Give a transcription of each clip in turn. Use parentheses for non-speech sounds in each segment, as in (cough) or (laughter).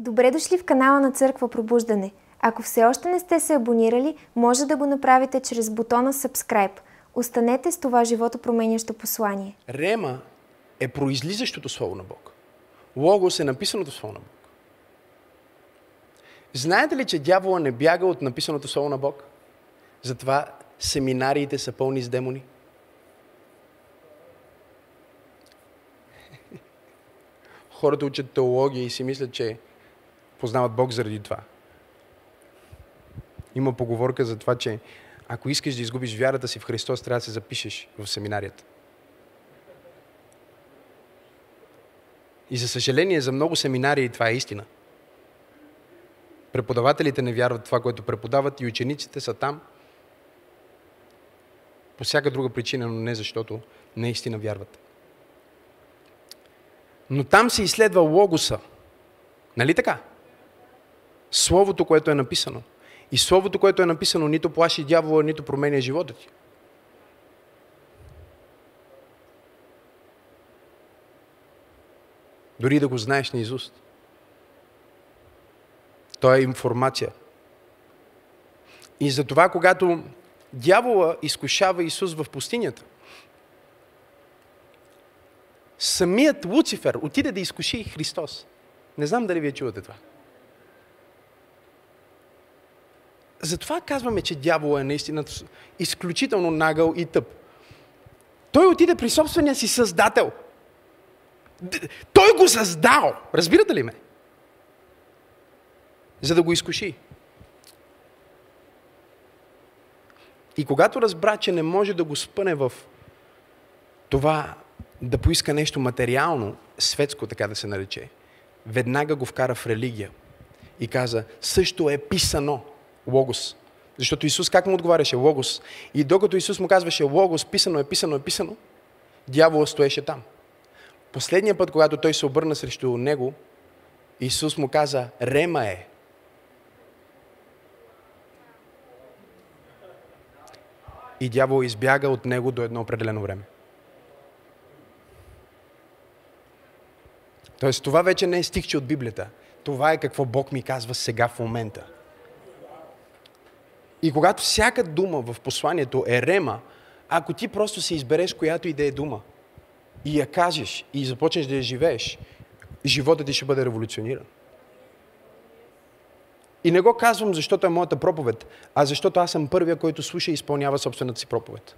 Добре дошли в канала на Църква Пробуждане. Ако все още не сте се абонирали, може да го направите чрез бутона Subscribe. Останете с това живото променящо послание. Рема е произлизащото Слово на Бог. Логос е написаното Слово на Бог. Знаете ли, че дявола не бяга от написаното Слово на Бог? Затова семинариите са пълни с демони. (laughs) Хората учат теология и си мислят, че познават Бог заради това. Има поговорка за това, че ако искаш да изгубиш вярата си в Христос, трябва да се запишеш в семинарията. И за съжаление, за много семинари това е истина. Преподавателите не вярват в това, което преподават и учениците са там по всяка друга причина, но не защото наистина вярват. Но там се изследва логоса. Нали така? Словото, което е написано. И Словото, което е написано, нито плаши дявола, нито променя живота ти. Дори да го знаеш на изуст. То е информация. И затова, когато дявола изкушава Исус в пустинята, самият Луцифер отиде да изкуши Христос. Не знам дали вие чувате това. Затова казваме, че дявол е наистина изключително нагъл и тъп. Той отиде при собствения си създател. Той го създал. Разбирате ли ме? За да го изкуши. И когато разбра, че не може да го спъне в това да поиска нещо материално, светско така да се нарече, веднага го вкара в религия и каза, също е писано. Логос. Защото Исус как му отговаряше? Логос. И докато Исус му казваше Логос, писано е, писано е, писано, дявола стоеше там. Последния път, когато той се обърна срещу него, Исус му каза, Рема е. И дявол избяга от него до едно определено време. Тоест, това вече не е стихче от Библията. Това е какво Бог ми казва сега в момента. И когато всяка дума в посланието е рема, ако ти просто се избереш която и да е дума и я кажеш и започнеш да я живееш, живота ти ще бъде революциониран. И не го казвам, защото е моята проповед, а защото аз съм първия, който слуша и изпълнява собствената си проповед.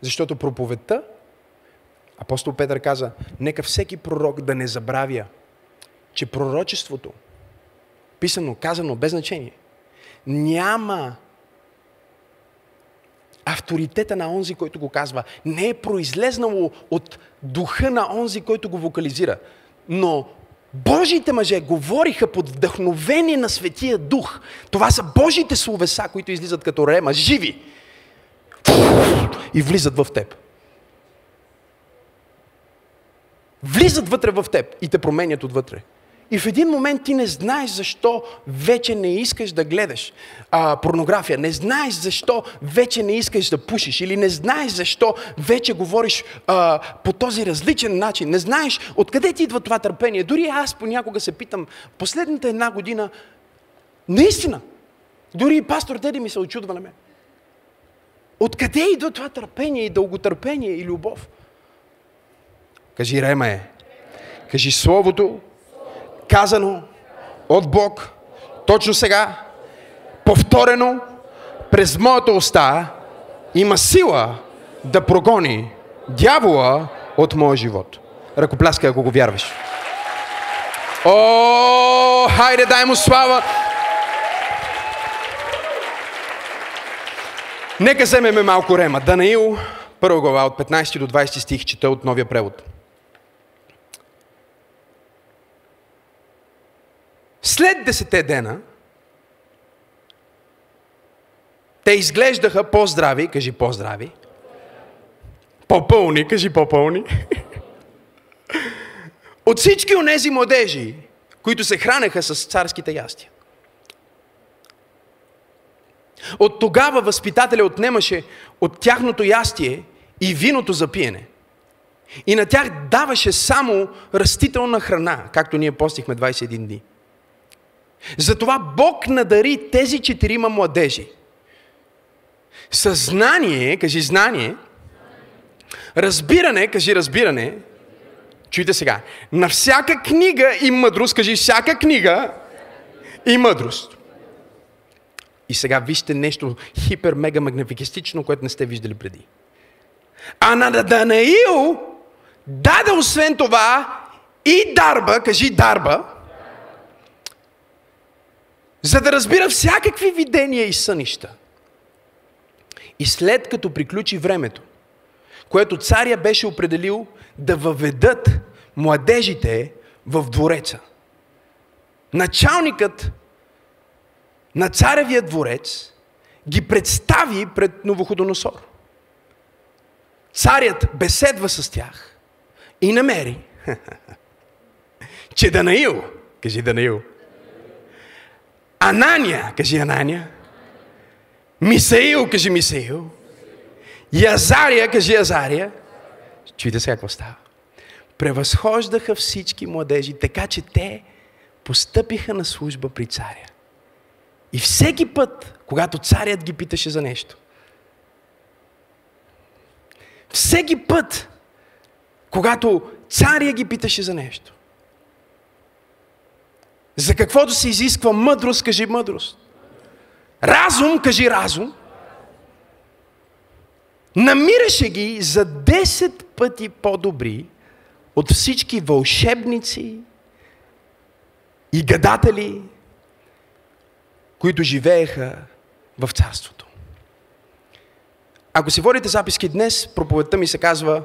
Защото проповедта, апостол Петър каза, нека всеки пророк да не забравя, че пророчеството – писано, казано, без значение, няма авторитета на онзи, който го казва. Не е произлезнало от духа на онзи, който го вокализира. Но Божиите мъже говориха под вдъхновение на Светия Дух. Това са Божиите словеса, които излизат като рема, живи. И влизат в теб. Влизат вътре в теб и те променят отвътре. И в един момент ти не знаеш защо вече не искаш да гледаш а, порнография, не знаеш защо вече не искаш да пушиш или не знаеш защо вече говориш а, по този различен начин, не знаеш откъде ти идва това търпение. Дори аз понякога се питам, последната една година, наистина, дори и пастор Теди ми се очудва на мен. Откъде идва това търпение и дълготърпение и любов? Кажи Рема е. Кажи Словото казано от Бог, точно сега, повторено през моята уста, има сила да прогони дявола от моя живот. Ръкопляскай, ако го вярваш. О, хайде, дай му слава! Нека вземеме малко рема. Данаил, първа глава от 15 до 20 стих, чета от новия превод. След десете дена, те изглеждаха по-здрави, кажи по-здрави, по-пълни, кажи по-пълни, (laughs) от всички онези младежи, които се хранеха с царските ястия. От тогава възпитателя отнемаше от тяхното ястие и виното за пиене. И на тях даваше само растителна храна, както ние постихме 21 дни. Затова Бог надари тези четирима младежи. Съзнание, кажи знание, разбиране, кажи разбиране, чуйте сега, на всяка книга и мъдрост, кажи всяка книга и мъдрост. И сега вижте нещо хипер, мега магнификистично, което не сте виждали преди. А на Данаил даде освен това и дарба, кажи дарба, за да разбира всякакви видения и сънища. И след като приключи времето, което царя беше определил да въведат младежите в двореца. Началникът на царевия дворец ги представи пред Новоходоносор. Царят беседва с тях и намери, (laughs) че Данаил, кажи Данаил, Анания, кажи Анания, Мисаил, кажи Мисаил, Язария, кажи Язария, чуйте сега какво става. Превъзхождаха всички младежи, така че те постъпиха на служба при царя. И всеки път, когато царят ги питаше за нещо, всеки път, когато царя ги питаше за нещо, за каквото се изисква мъдрост, кажи мъдрост. Разум, кажи разум. Намираше ги за 10 пъти по-добри от всички вълшебници и гадатели, които живееха в царството. Ако си водите записки днес, проповедта ми се казва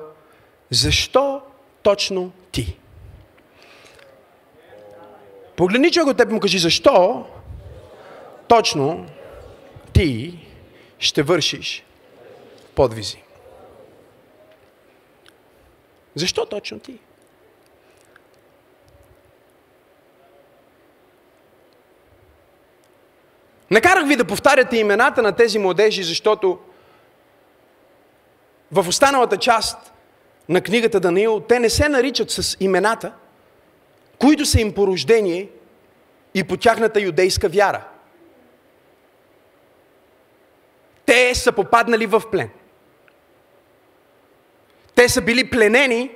Защо точно ти? Погледни човек от теб му кажи защо точно ти ще вършиш подвизи. Защо точно ти? Накарах ви да повтаряте имената на тези младежи, защото в останалата част на книгата Даниил те не се наричат с имената, които са им по рождение и по тяхната юдейска вяра. Те са попаднали в плен. Те са били пленени,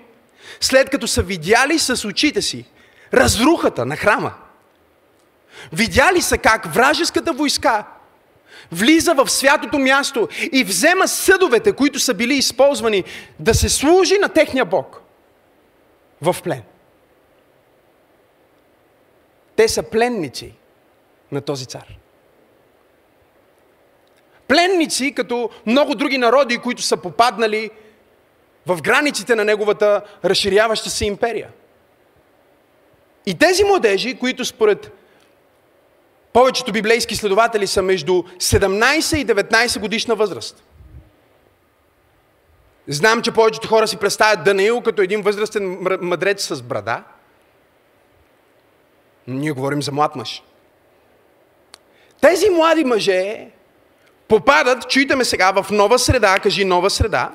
след като са видяли с очите си разрухата на храма. Видяли са как вражеската войска влиза в святото място и взема съдовете, които са били използвани да се служи на техния Бог в плен. Те са пленници на този цар. Пленници, като много други народи, които са попаднали в границите на неговата разширяваща се империя. И тези младежи, които според повечето библейски следователи са между 17 и 19 годишна възраст. Знам, че повечето хора си представят Даниил като един възрастен мъдрец с брада. Ние говорим за млад мъж. Тези млади мъже попадат, чуйте сега, в нова среда, кажи нова среда.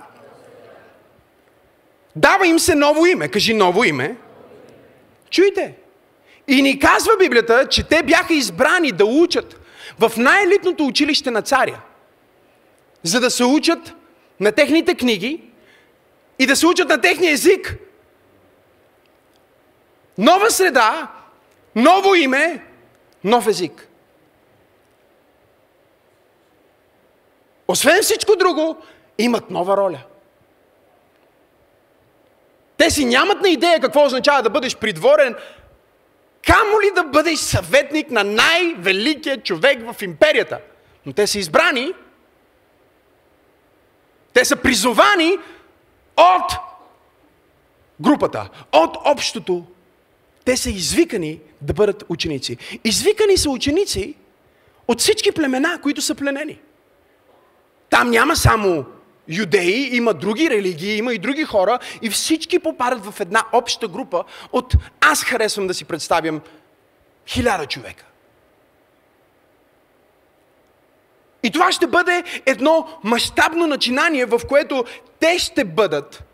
Дава им се ново име, кажи ново име. Чуйте. И ни казва Библията, че те бяха избрани да учат в най-елитното училище на царя, за да се учат на техните книги и да се учат на техния език. Нова среда, ново име, нов език. Освен всичко друго, имат нова роля. Те си нямат на идея какво означава да бъдеш придворен, камо ли да бъдеш съветник на най-великия човек в империята. Но те са избрани, те са призовани от групата, от общото. Те са извикани да бъдат ученици. Извикани са ученици от всички племена, които са пленени. Там няма само юдеи, има други религии, има и други хора и всички попадат в една обща група от, аз харесвам да си представям, хиляда човека. И това ще бъде едно мащабно начинание, в което те ще бъдат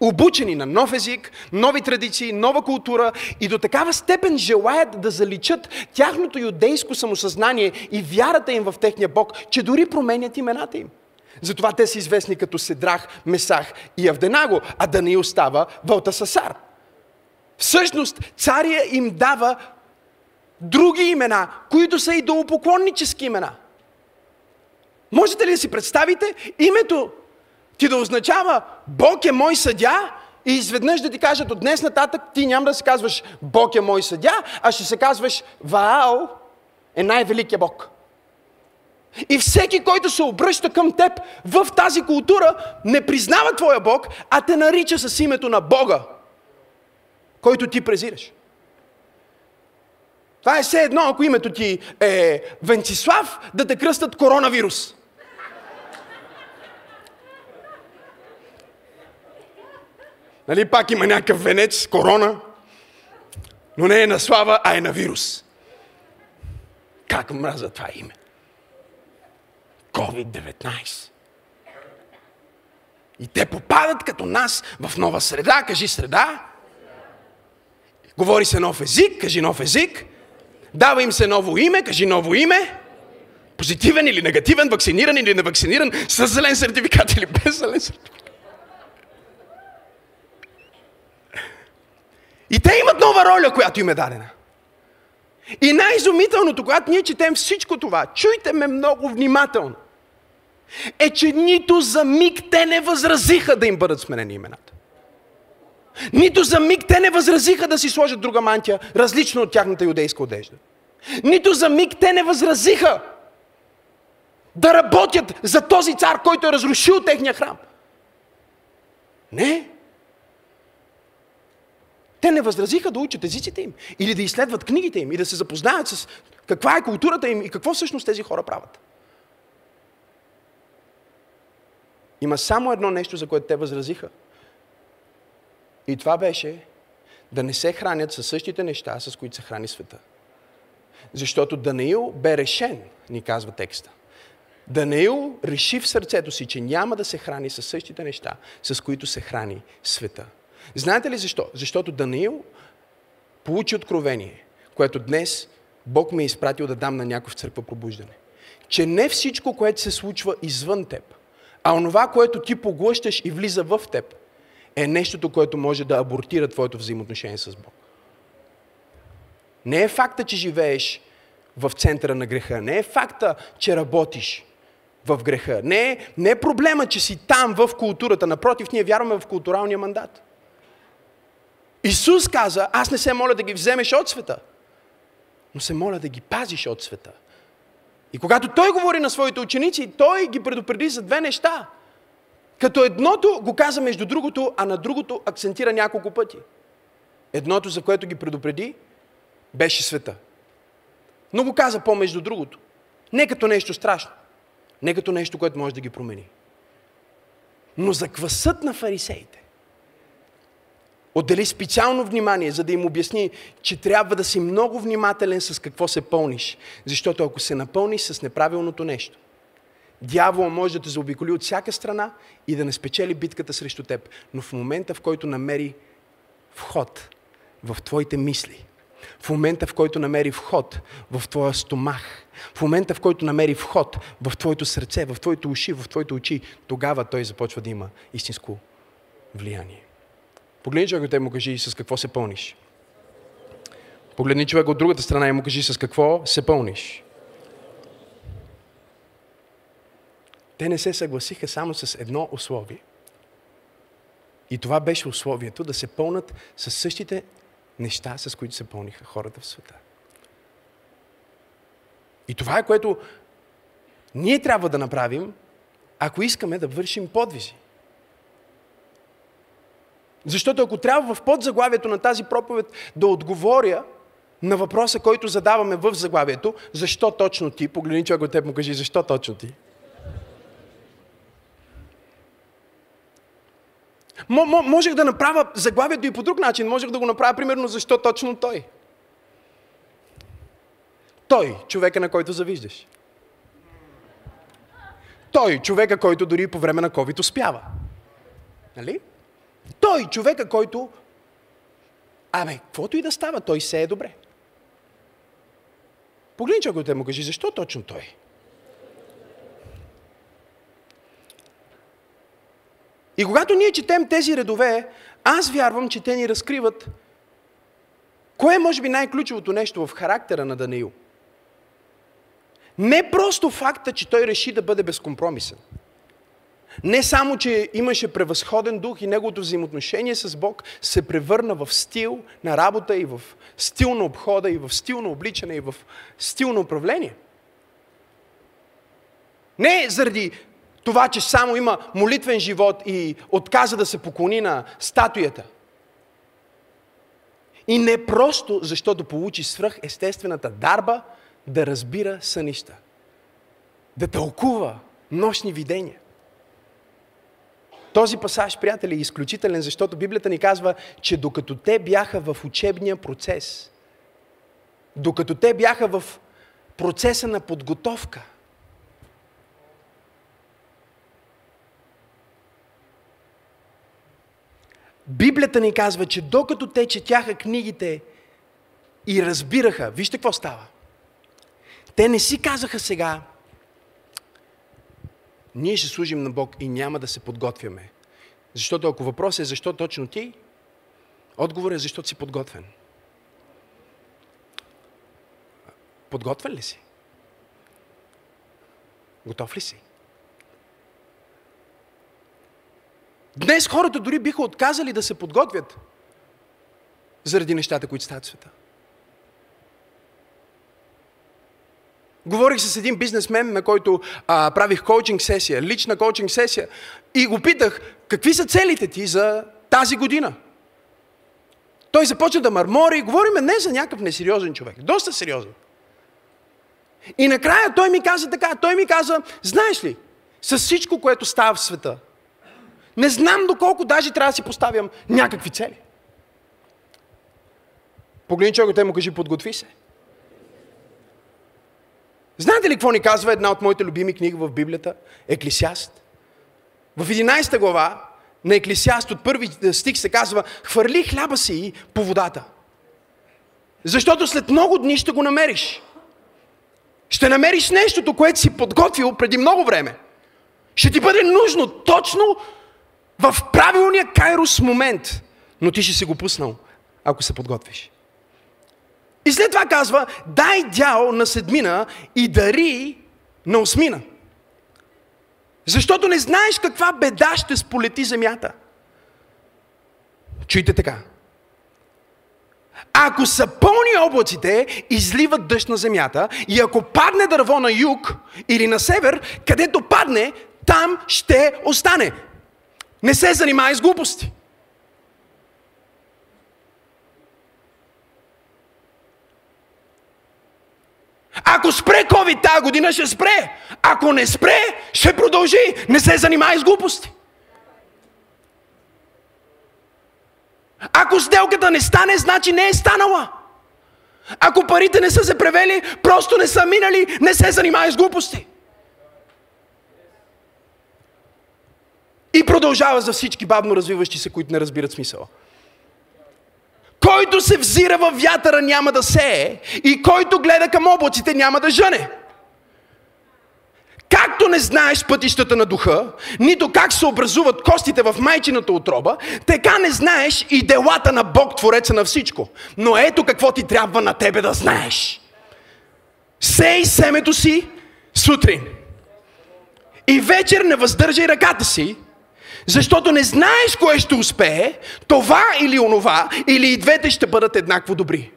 обучени на нов език, нови традиции, нова култура и до такава степен желаят да заличат тяхното юдейско самосъзнание и вярата им в техния Бог, че дори променят имената им. Затова те са известни като Седрах, Месах и Авденаго, а да не остава Вълтасасар. Всъщност, царя им дава други имена, които са идолопоклоннически имена. Можете ли да си представите името ти да означава Бог е мой съдя и изведнъж да ти кажат от днес нататък ти няма да се казваш Бог е мой съдя, а ще се казваш Ваал е най-великия Бог. И всеки, който се обръща към теб в тази култура, не признава твоя Бог, а те нарича с името на Бога, който ти презираш. Това е все едно, ако името ти е Венцислав, да те кръстат коронавирус. Нали, пак има някакъв венец, корона, но не е на слава, а е на вирус. Как мраза това име? COVID-19. И те попадат като нас в нова среда. Кажи среда. Говори се нов език. Кажи нов език. Дава им се ново име. Кажи ново име. Позитивен или негативен, вакциниран или невакциниран, с зелен сертификат или без зелен сертификат. И те имат нова роля, която им е дадена. И най-изумителното, когато ние четем всичко това, чуйте ме много внимателно, е, че нито за миг те не възразиха да им бъдат сменени имената. Нито за миг те не възразиха да си сложат друга мантия, различна от тяхната юдейска одежда. Нито за миг те не възразиха да работят за този цар, който е разрушил техния храм. Не. Те не възразиха да учат езиците им или да изследват книгите им и да се запознаят с каква е културата им и какво всъщност тези хора правят. Има само едно нещо, за което те възразиха. И това беше да не се хранят със същите неща, с които се храни света. Защото Даниил бе решен, ни казва текста. Даниил реши в сърцето си, че няма да се храни със същите неща, с които се храни света. Знаете ли защо? Защото Даниил получи откровение, което днес Бог ме е изпратил да дам на някой в църква пробуждане. Че не всичко, което се случва извън теб, а онова, което ти поглъщаш и влиза в теб, е нещото, което може да абортира твоето взаимоотношение с Бог. Не е факта, че живееш в центъра на греха. Не е факта, че работиш в греха. Не е, не е проблема, че си там в културата. Напротив, ние вярваме в културалния мандат. Исус каза, аз не се моля да ги вземеш от света, но се моля да ги пазиш от света. И когато той говори на своите ученици, той ги предупреди за две неща. Като едното го каза между другото, а на другото акцентира няколко пъти. Едното, за което ги предупреди, беше света. Но го каза по-между другото. Не като нещо страшно. Не като нещо, което може да ги промени. Но за квасът на фарисеите отдели специално внимание, за да им обясни, че трябва да си много внимателен с какво се пълниш. Защото ако се напълниш с неправилното нещо, дявол може да те заобиколи от всяка страна и да не спечели битката срещу теб. Но в момента, в който намери вход в твоите мисли, в момента, в който намери вход в твоя стомах, в момента, в който намери вход в твоето сърце, в твоите уши, в твоите очи, тогава той започва да има истинско влияние. Погледни човек те му кажи с какво се пълниш. Погледни човек от другата страна и му кажи с какво се пълниш. Те не се съгласиха само с едно условие. И това беше условието да се пълнат с същите неща, с които се пълниха хората в света. И това е което ние трябва да направим, ако искаме да вършим подвизи. Защото ако трябва в подзаглавието на тази проповед да отговоря на въпроса, който задаваме в заглавието, защо точно ти, погледни човек от теб му кажи, защо точно ти? Можех да направя заглавието и по друг начин. Можех да го направя, примерно, защо точно той? Той, човека, на който завиждаш. Той, човека, който дори по време на COVID успява. Нали? Той, човека, който, абе, каквото и да става, той се е добре. Погледни те му кажи, защо точно той? И когато ние четем тези редове, аз вярвам, че те ни разкриват кое е, може би, най-ключовото нещо в характера на Даниил. Не просто факта, че той реши да бъде безкомпромисен. Не само, че имаше превъзходен дух и неговото взаимоотношение с Бог се превърна в стил на работа и в стил на обхода и в стил на обличане и в стил на управление. Не заради това, че само има молитвен живот и отказа да се поклони на статуята. И не просто защото получи свръх естествената дарба да разбира сънища. Да тълкува нощни видения. Този пасаж, приятели, е изключителен, защото Библията ни казва, че докато те бяха в учебния процес, докато те бяха в процеса на подготовка, Библията ни казва, че докато те четяха книгите и разбираха, вижте какво става. Те не си казаха сега, ние ще служим на Бог и няма да се подготвяме. Защото ако въпросът е защо точно ти, отговорът е защото си подготвен. Подготвен ли си? Готов ли си? Днес хората дори биха отказали да се подготвят заради нещата, които стават в света. Говорих с един бизнесмен, на който а, правих коучинг сесия, лична коучинг сесия. И го питах, какви са целите ти за тази година? Той започна да мърмори и говориме не за някакъв несериозен човек, доста сериозен. И накрая той ми каза така, той ми каза, знаеш ли, с всичко, което става в света, не знам доколко даже трябва да си поставям някакви цели. Погледни човека, те му кажи, подготви се. Знаете ли какво ни казва една от моите любими книги в Библията? Еклисиаст. В 11 глава на Еклисиаст от първи стих се казва Хвърли хляба си по водата. Защото след много дни ще го намериш. Ще намериш нещото, което си подготвил преди много време. Ще ти бъде нужно точно в правилния кайрос момент. Но ти ще си го пуснал, ако се подготвиш. И след това казва, дай дял на седмина и дари на осмина. Защото не знаеш каква беда ще сполети земята. Чуйте така. Ако са пълни облаците, изливат дъжд на земята и ако падне дърво на юг или на север, където падне, там ще остане. Не се занимай с глупости. Ако спре COVID тази година, ще спре. Ако не спре, ще продължи. Не се занимай с глупости. Ако сделката не стане, значи не е станала. Ако парите не са се превели, просто не са минали, не се занимай с глупости. И продължава за всички бавно развиващи се, които не разбират смисъла. Който се взира във вятъра няма да сее и който гледа към облаците няма да жъне. Както не знаеш пътищата на духа, нито как се образуват костите в майчината отроба, така не знаеш и делата на Бог, Твореца на всичко. Но ето какво ти трябва на тебе да знаеш. Сей семето си сутрин. И вечер не въздържай ръката си, защото не знаеш кое ще успее, това или онова, или и двете ще бъдат еднакво добри.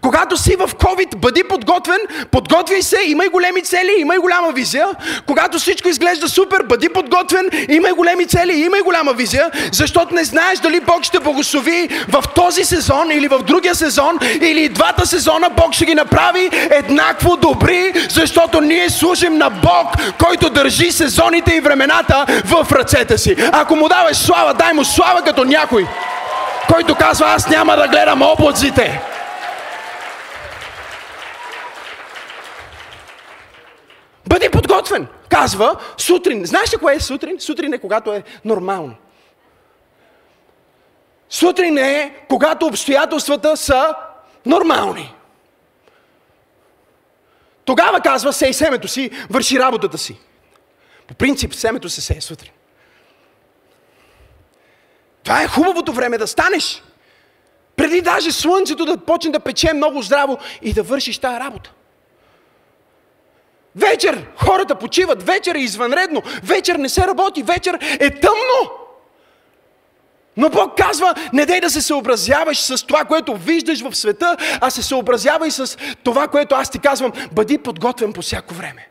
Когато си в COVID, бъди подготвен, подготвяй се, имай големи цели, имай голяма визия. Когато всичко изглежда супер, бъди подготвен, имай големи цели, имай голяма визия, защото не знаеш дали Бог ще благослови в този сезон или в другия сезон, или двата сезона Бог ще ги направи еднакво добри, защото ние служим на Бог, който държи сезоните и времената в ръцете си. Ако му даваш слава, дай му слава като някой, който казва, аз няма да гледам облаците. Бъди подготвен. Казва сутрин. Знаеш ли кое е сутрин? Сутрин е когато е нормално. Сутрин е, когато обстоятелствата са нормални. Тогава казва, сей семето си, върши работата си. По принцип, семето се сее сутрин. Това е хубавото време да станеш. Преди даже слънцето да почне да пече много здраво и да вършиш тази работа. Вечер хората почиват, вечер е извънредно, вечер не се работи, вечер е тъмно. Но Бог казва, не дай да се съобразяваш с това, което виждаш в света, а се съобразявай с това, което аз ти казвам. Бъди подготвен по всяко време.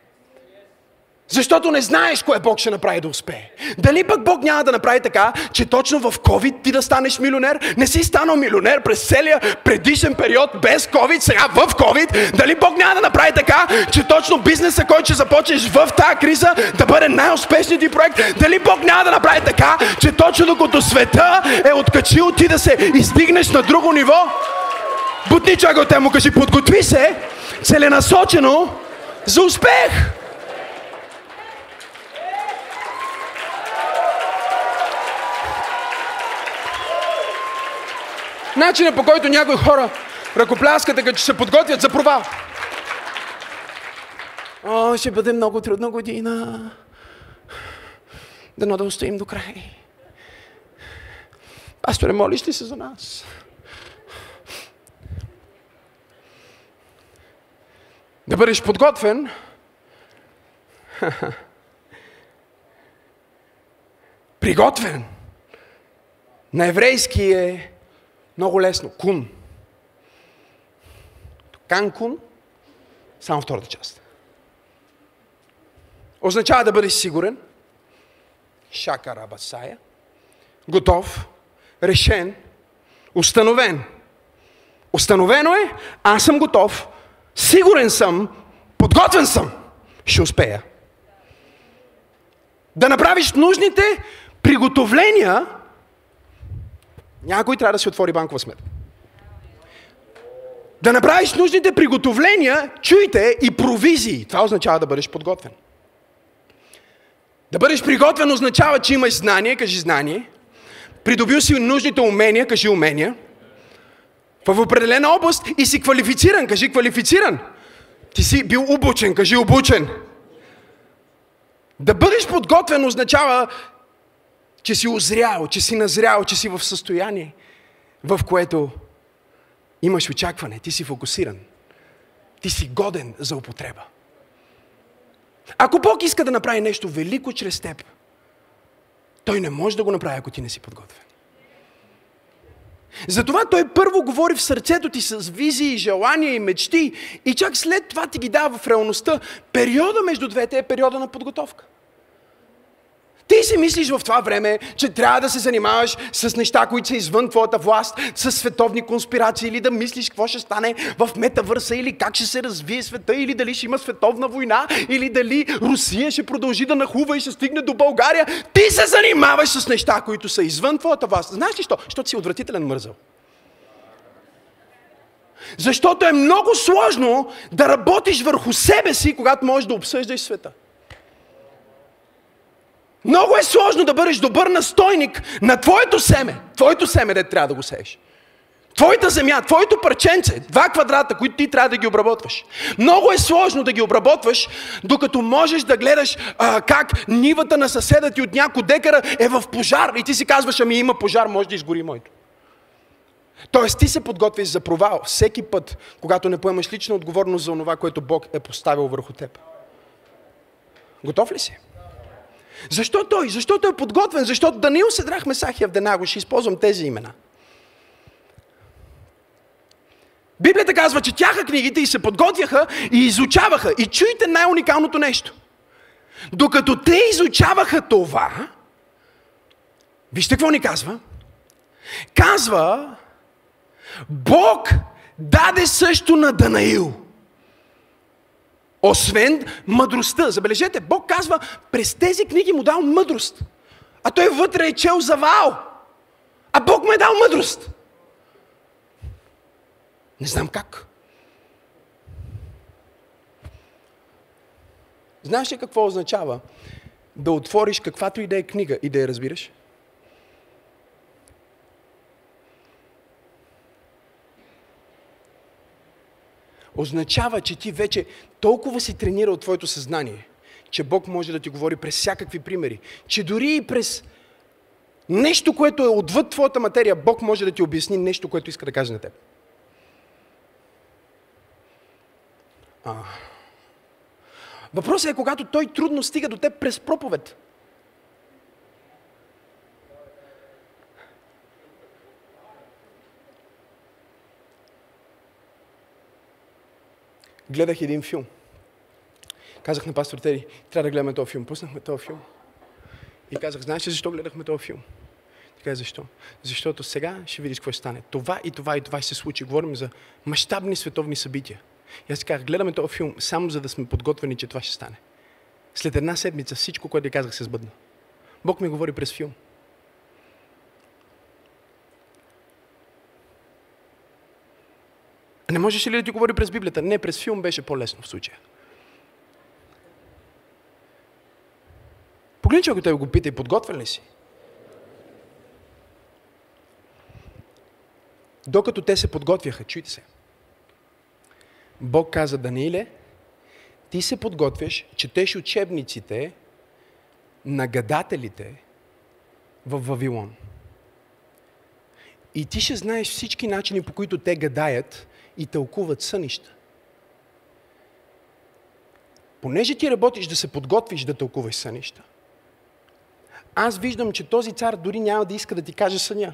Защото не знаеш кое Бог ще направи да успее. Дали пък Бог няма да направи така, че точно в COVID ти да станеш милионер? Не си станал милионер през целия предишен период без COVID, сега в COVID. Дали Бог няма да направи така, че точно бизнеса, който ще започнеш в тази криза, да бъде най-успешният ти проект? Дали Бог няма да направи така, че точно докато света е откачил ти да се издигнеш на друго ниво? Бутни човек от му кажи, подготви се целенасочено за успех. Начинът по който някои хора ръкопляскат е като че се подготвят за провал. О, ще бъде много трудна година. Дано да устоим до край. Пасторе, молиш ли се за нас? Да бъдеш подготвен. Приготвен. На еврейски е много лесно. Кун. Канкун, само втората част. Означава да бъдеш сигурен. Шака Рабасая. Готов, решен, установен. Установено е, аз съм готов, сигурен съм, подготвен съм, ще успея. Да направиш нужните приготовления, някой трябва да си отвори банкова сметка. Да направиш нужните приготовления, чуйте, и провизии. Това означава да бъдеш подготвен. Да бъдеш приготвен означава, че имаш знание, кажи знание. Придобил си нужните умения, кажи умения. В определена област и си квалифициран, кажи квалифициран. Ти си бил обучен, кажи обучен. Да бъдеш подготвен означава че си озрял, че си назрял, че си в състояние, в което имаш очакване, ти си фокусиран, ти си годен за употреба. Ако Бог иска да направи нещо велико чрез теб, Той не може да го направи, ако ти не си подготвен. Затова Той първо говори в сърцето ти с визии, желания и мечти и чак след това ти ги дава в реалността. Периода между двете е периода на подготовка. Ти си мислиш в това време, че трябва да се занимаваш с неща, които са извън твоята власт, с световни конспирации, или да мислиш какво ще стане в метавърса, или как ще се развие света, или дали ще има световна война, или дали Русия ще продължи да нахува и ще стигне до България. Ти се занимаваш с неща, които са извън твоята власт. Знаеш ли що? Защото си отвратителен мързъл. Защото е много сложно да работиш върху себе си, когато можеш да обсъждаш света. Много е сложно да бъдеш добър настойник на твоето семе. Твоето семе, де трябва да го сееш. Твоята земя, твоето парченце, два квадрата, които ти трябва да ги обработваш. Много е сложно да ги обработваш, докато можеш да гледаш а, как нивата на съседа ти от няколко декара е в пожар и ти си казваш, ами има пожар, може да изгори моето. Тоест ти се подготвиш за провал всеки път, когато не поемаш лична отговорност за това, което Бог е поставил върху теб. Готов ли си? Защо той? Защо той е подготвен? Защото Даниил Седрах Месахия в Денаго. Ще използвам тези имена. Библията казва, че тяха книгите и се подготвяха и изучаваха. И чуйте най-уникалното нещо. Докато те изучаваха това, вижте какво ни казва. Казва, Бог даде също на Данаил. Освен мъдростта. Забележете, Бог казва, през тези книги му дал мъдрост. А той вътре е чел завал. А Бог му е дал мъдрост. Не знам как. Знаеш ли какво означава да отвориш каквато и да е книга и да я разбираш? Означава, че ти вече толкова си тренирал твоето съзнание, че Бог може да ти говори през всякакви примери. Че дори и през нещо, което е отвъд твоята материя, Бог може да ти обясни нещо, което иска да каже на теб. А. Въпросът е, когато той трудно стига до теб през проповед. Гледах един филм. Казах на пастор Тери, трябва да гледаме този филм. Пуснахме този филм. И казах, знаеш ли защо гледахме този филм? Така защо? Защото сега ще видиш какво ще стане. Това и това и това ще се случи. Говорим за мащабни световни събития. И аз казах, гледаме този филм само за да сме подготвени, че това ще стане. След една седмица всичко, което ви казах, се сбъдна. Бог ми говори през филм. Не можеш ли да ти говори през Библията? Не, през филм беше по-лесно в случая. Погледни човека те го пита и подготвен ли си? Докато те се подготвяха, чуйте се. Бог каза, Данииле, ти се подготвяш, четеш учебниците на гадателите в Вавилон. И ти ще знаеш всички начини, по които те гадаят и тълкуват сънища. Понеже ти работиш да се подготвиш да тълкуваш сънища, аз виждам, че този цар дори няма да иска да ти каже съня.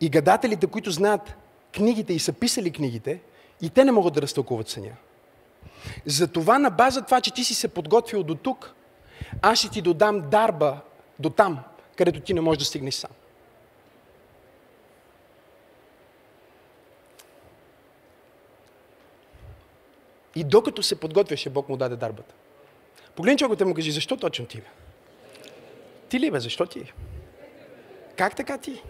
И гадателите, които знаят книгите и са писали книгите, и те не могат да разтълкуват съня. Затова на база това, че ти си се подготвил до тук, аз ще ти додам дарба до там, където ти не можеш да стигнеш сам. И докато се подготвяше, Бог му даде дарбата. Погледни човекът му кажи, защо точно ти? Бе? Ти ли бе, защо ти? Как така ти?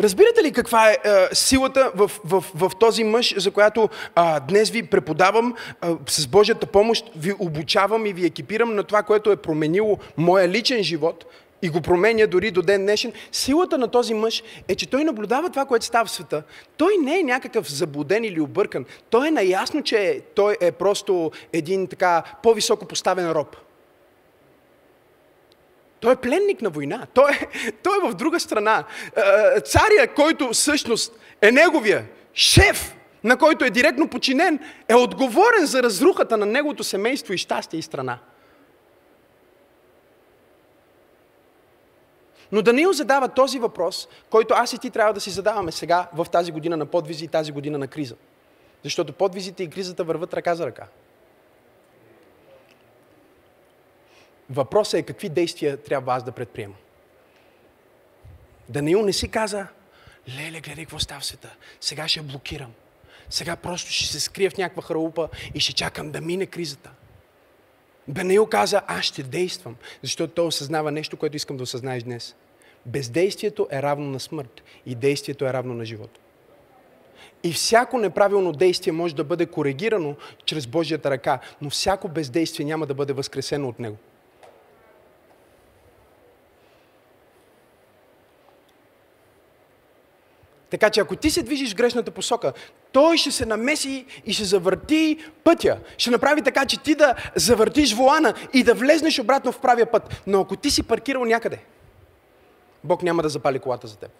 Разбирате ли каква е а, силата в, в, в този мъж, за която а, днес ви преподавам, а, с Божията помощ ви обучавам и ви екипирам на това, което е променило моя личен живот и го променя дори до ден днешен. Силата на този мъж е, че той наблюдава това, което става в света. Той не е някакъв заблуден или объркан. Той е наясно, че той е просто един така по-високо поставен роб. Той е пленник на война. Той е, той е в друга страна. Царя, който всъщност е неговия шеф, на който е директно подчинен, е отговорен за разрухата на неговото семейство и щастие и страна. Но Даниил задава този въпрос, който аз и ти трябва да си задаваме сега в тази година на подвизи и тази година на криза. Защото подвизите и кризата върват ръка за ръка. Въпросът е какви действия трябва аз да предприемам. Даниил не си каза, леле, гледай какво става в света. Сега ще блокирам. Сега просто ще се скрия в някаква хралупа и ще чакам да мине кризата. Даниил каза, аз ще действам, защото той осъзнава нещо, което искам да осъзнаеш днес. Бездействието е равно на смърт и действието е равно на живот. И всяко неправилно действие може да бъде коригирано чрез Божията ръка, но всяко бездействие няма да бъде възкресено от Него. Така че ако ти се движиш в грешната посока, той ще се намеси и ще завърти пътя. Ще направи така, че ти да завъртиш волана и да влезнеш обратно в правия път. Но ако ти си паркирал някъде, Бог няма да запали колата за теб.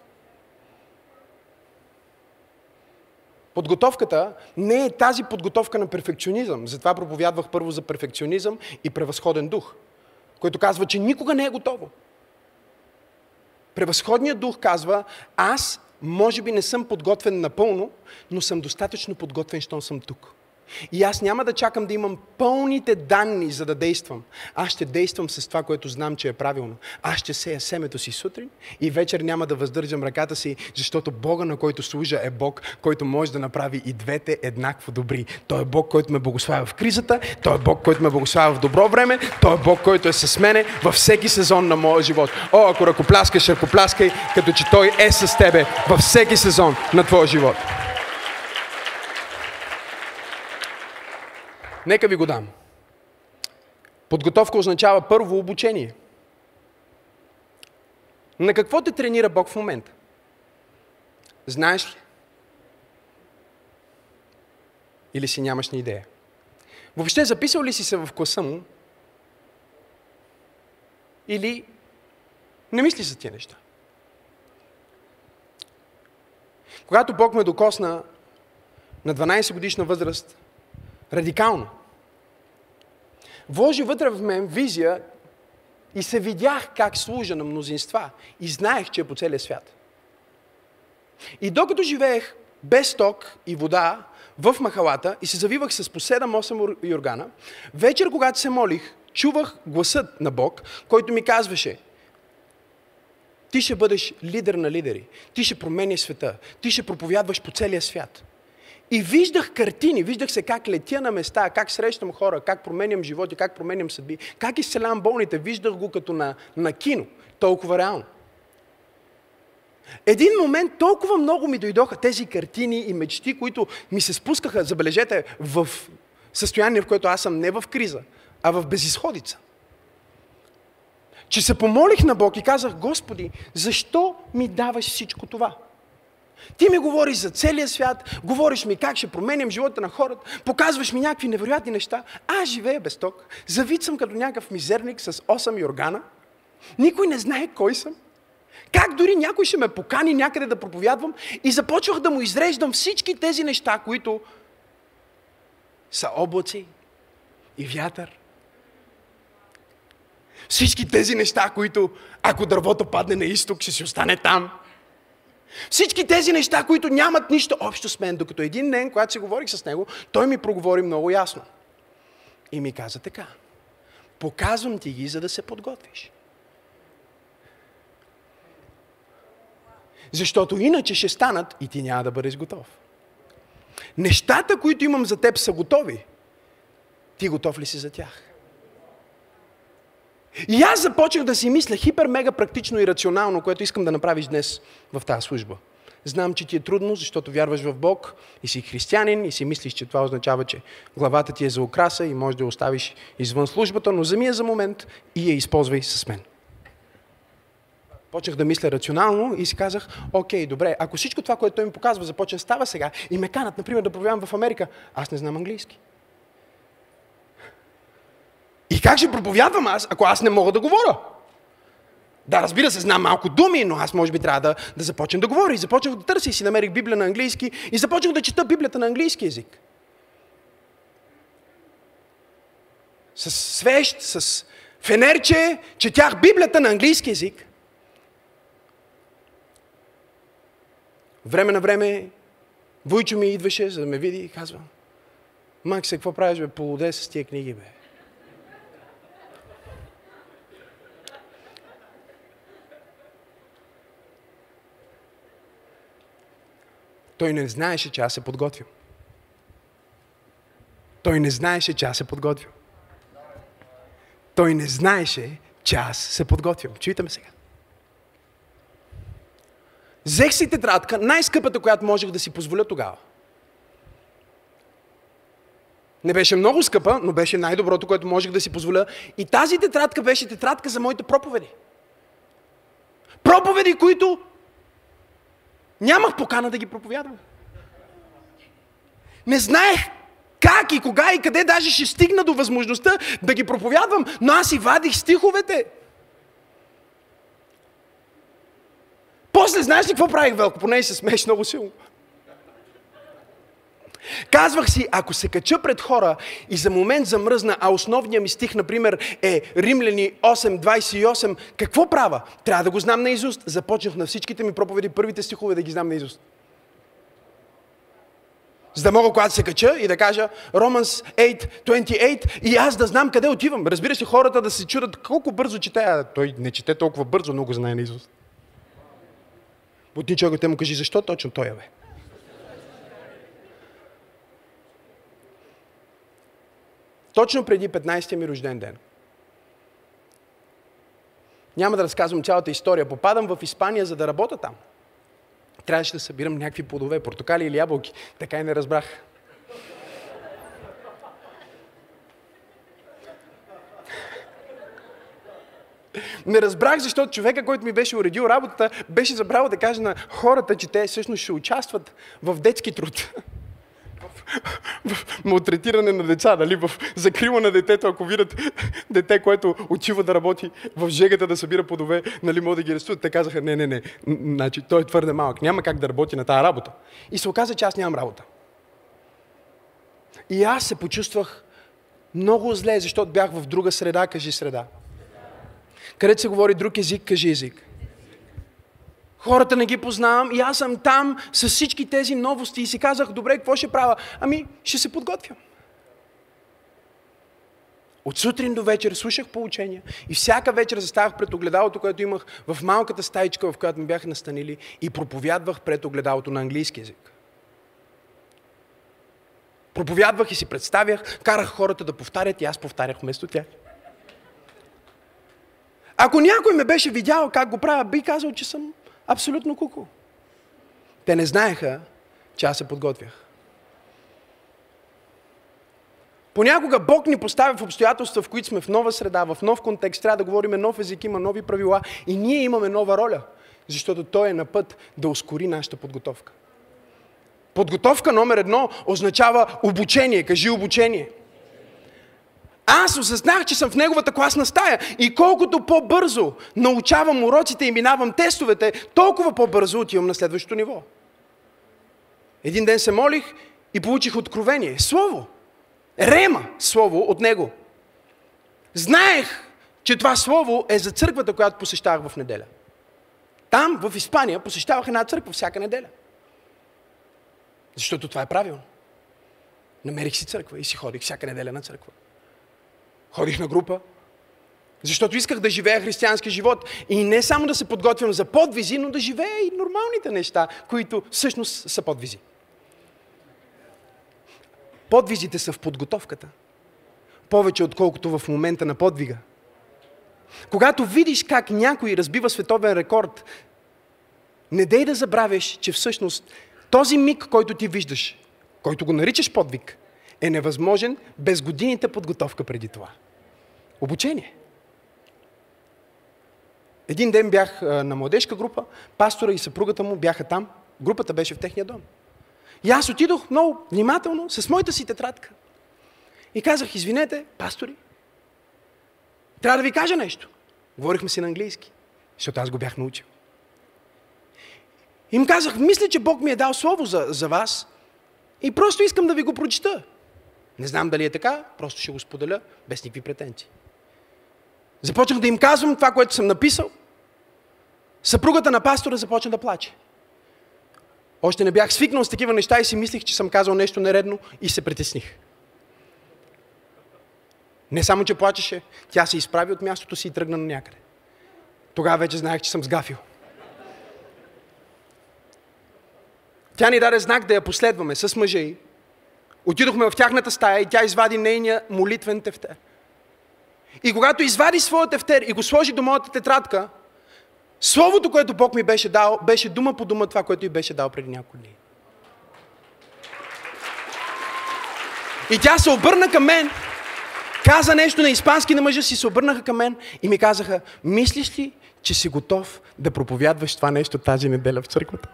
Подготовката не е тази подготовка на перфекционизъм. Затова проповядвах първо за перфекционизъм и превъзходен дух, който казва, че никога не е готово. Превъзходният дух казва, аз може би не съм подготвен напълно, но съм достатъчно подготвен, щом съм тук. И аз няма да чакам да имам пълните данни, за да действам. Аз ще действам с това, което знам, че е правилно. Аз ще сея семето си сутрин и вечер няма да въздържам ръката си, защото Бога, на който служа, е Бог, който може да направи и двете еднакво добри. Той е Бог, който ме благославя в кризата, Той е Бог, който ме благославя в добро време, Той е Бог, който е с мене във всеки сезон на моя живот. О, ако ръкопляскаш, ръкопляскай, като че Той е с тебе във всеки сезон на твоя живот. Нека ви го дам. Подготовка означава първо обучение. На какво те тренира Бог в момента? Знаеш ли? Или си нямаш ни идея? Въобще записал ли си се в класа му? Или не мисли за тия неща? Когато Бог ме докосна на 12 годишна възраст, радикално, вложи вътре в мен визия и се видях как служа на мнозинства и знаех, че е по целия свят. И докато живеех без ток и вода в махалата и се завивах с по 7-8 юргана, вечер, когато се молих, чувах гласът на Бог, който ми казваше, ти ще бъдеш лидер на лидери, ти ще променяш света, ти ще проповядваш по целия свят. И виждах картини, виждах се как летя на места, как срещам хора, как променям животи, как променям съдби, как изцелявам болните. Виждах го като на, на кино, толкова реално. Един момент толкова много ми дойдоха тези картини и мечти, които ми се спускаха, забележете, в състояние, в което аз съм не в криза, а в безисходица. Че се помолих на Бог и казах, Господи, защо ми даваш всичко това? Ти ми говориш за целия свят, говориш ми как ще променям живота на хората, показваш ми някакви невероятни неща. Аз живея без ток, завид съм като някакъв мизерник с 8 йоргана. Никой не знае кой съм. Как дори някой ще ме покани някъде да проповядвам и започвах да му изреждам всички тези неща, които са облаци и вятър. Всички тези неща, които ако дървото падне на изток, ще си остане там. Всички тези неща, които нямат нищо общо с мен, докато един ден, когато се говорих с него, той ми проговори много ясно. И ми каза така. Показвам ти ги, за да се подготвиш. Защото иначе ще станат и ти няма да бъдеш готов. Нещата, които имам за теб, са готови. Ти готов ли си за тях? И аз започнах да си мисля хипер, мега практично и рационално, което искам да направиш днес в тази служба. Знам, че ти е трудно, защото вярваш в Бог и си християнин и си мислиш, че това означава, че главата ти е за украса и можеш да я оставиш извън службата, но вземи я за момент и я използвай с мен. Почнах да мисля рационално и си казах, окей, добре, ако всичко това, което той ми показва, започне става сега и ме канат, например, да проявявам в Америка, аз не знам английски. И как ще проповядвам аз, ако аз не мога да говоря? Да, разбира се, знам малко думи, но аз може би трябва да, да започнем да говоря. И започнах да търся и си намерих Библия на английски и започнах да чета Библията на английски язик. С свещ, с фенерче, четях Библията на английски язик. Време на време Войчо ми идваше, за да ме види и казва, Максе, какво правиш, бе, полуде с тия книги, бе? Той не знаеше, че аз се подготвям. Той не знаеше, че аз се подготвям. Той не знаеше, че аз се подготвям. Чуйте сега. Взех си тетрадка, най-скъпата, която можех да си позволя тогава. Не беше много скъпа, но беше най-доброто, което можех да си позволя. И тази тетрадка беше тетрадка за моите проповеди. Проповеди, които Нямах покана да ги проповядвам. Не знаех как и кога и къде даже ще стигна до възможността да ги проповядвам, но аз и вадих стиховете. После знаеш ли какво правих, Велко? Поне се смееш много силно. Казвах си, ако се кача пред хора и за момент замръзна, а основният ми стих, например, е Римляни 8.28, какво правя? Трябва да го знам на Изуст. Започнах на всичките ми проповеди първите стихове да ги знам на Изуст. За да мога, когато се кача и да кажа Романс 8.28 и аз да знам къде отивам. Разбира се, хората да се чудат колко бързо чете. А той не чете толкова бързо, много знае на Изуст. От ничего те му кажи, защо точно той е, бе? Точно преди 15-я ми рожден ден. Няма да разказвам цялата история. Попадам в Испания, за да работя там. Трябваше да събирам някакви плодове, портокали или ябълки. Така и не разбрах. Не разбрах, защото човека, който ми беше уредил работата, беше забрал да каже на хората, че те всъщност ще участват в детски труд. В малтретиране на деца, нали, в закрила на детето, ако видят дете, което отива да работи в жегата да събира подове, нали, могат да ги арестуват. Те казаха, не, не, не, значи, той е твърде малък, няма как да работи на тази работа. И се оказа, че аз нямам работа. И аз се почувствах много зле, защото бях в друга среда, кажи среда. Където се говори друг език, кажи език. Хората не ги познавам и аз съм там с всички тези новости и си казах, добре, какво ще правя? Ами, ще се подготвям. От сутрин до вечер слушах поучения и всяка вечер заставах пред огледалото, което имах в малката стаичка, в която ме бяха настанили и проповядвах пред огледалото на английски язик. Проповядвах и си представях, карах хората да повтарят и аз повтарях вместо тях. Ако някой ме беше видял как го правя, би казал, че съм абсолютно куку. Те не знаеха, че аз се подготвях. Понякога Бог ни поставя в обстоятелства, в които сме в нова среда, в нов контекст, трябва да говорим нов език, има нови правила и ние имаме нова роля, защото Той е на път да ускори нашата подготовка. Подготовка номер едно означава обучение. Кажи обучение. Аз осъзнах, че съм в неговата класна стая и колкото по-бързо научавам уроците и минавам тестовете, толкова по-бързо отивам на следващото ниво. Един ден се молих и получих откровение. Слово. Рема слово от него. Знаех, че това слово е за църквата, която посещавах в неделя. Там, в Испания, посещавах една църква всяка неделя. Защото това е правилно. Намерих си църква и си ходих всяка неделя на църква. Ходих на група, защото исках да живея християнски живот. И не само да се подготвям за подвизи, но да живея и нормалните неща, които всъщност са подвизи. Подвизите са в подготовката. Повече отколкото в момента на подвига. Когато видиш как някой разбива световен рекорд, не дей да забравяш, че всъщност този миг, който ти виждаш, който го наричаш подвиг, е невъзможен без годините подготовка преди това. Обучение. Един ден бях на младежка група, пастора и съпругата му бяха там, групата беше в техния дом. И аз отидох много внимателно с моята си тетрадка. И казах, извинете, пастори, трябва да ви кажа нещо. Говорихме си на английски, защото аз го бях научил. Им казах, мисля, че Бог ми е дал слово за, за вас и просто искам да ви го прочита. Не знам дали е така, просто ще го споделя без никакви претенции. Започнах да им казвам това, което съм написал. Съпругата на пастора започна да плаче. Още не бях свикнал с такива неща и си мислих, че съм казал нещо нередно и се притесних. Не само, че плачеше, тя се изправи от мястото си и тръгна на някъде. Тогава вече знаех, че съм сгафил. Тя ни даде знак да я последваме с мъжа й. Отидохме в тяхната стая и тя извади нейния молитвен тефтер. И когато извади своя тефтер и го сложи до моята тетрадка, словото, което Бог ми беше дал, беше дума по дума това, което й беше дал преди няколко дни. И тя се обърна към мен, каза нещо на испански на мъжа си, се обърнаха към мен и ми казаха, мислиш ли, че си готов да проповядваш това нещо тази неделя в църквата?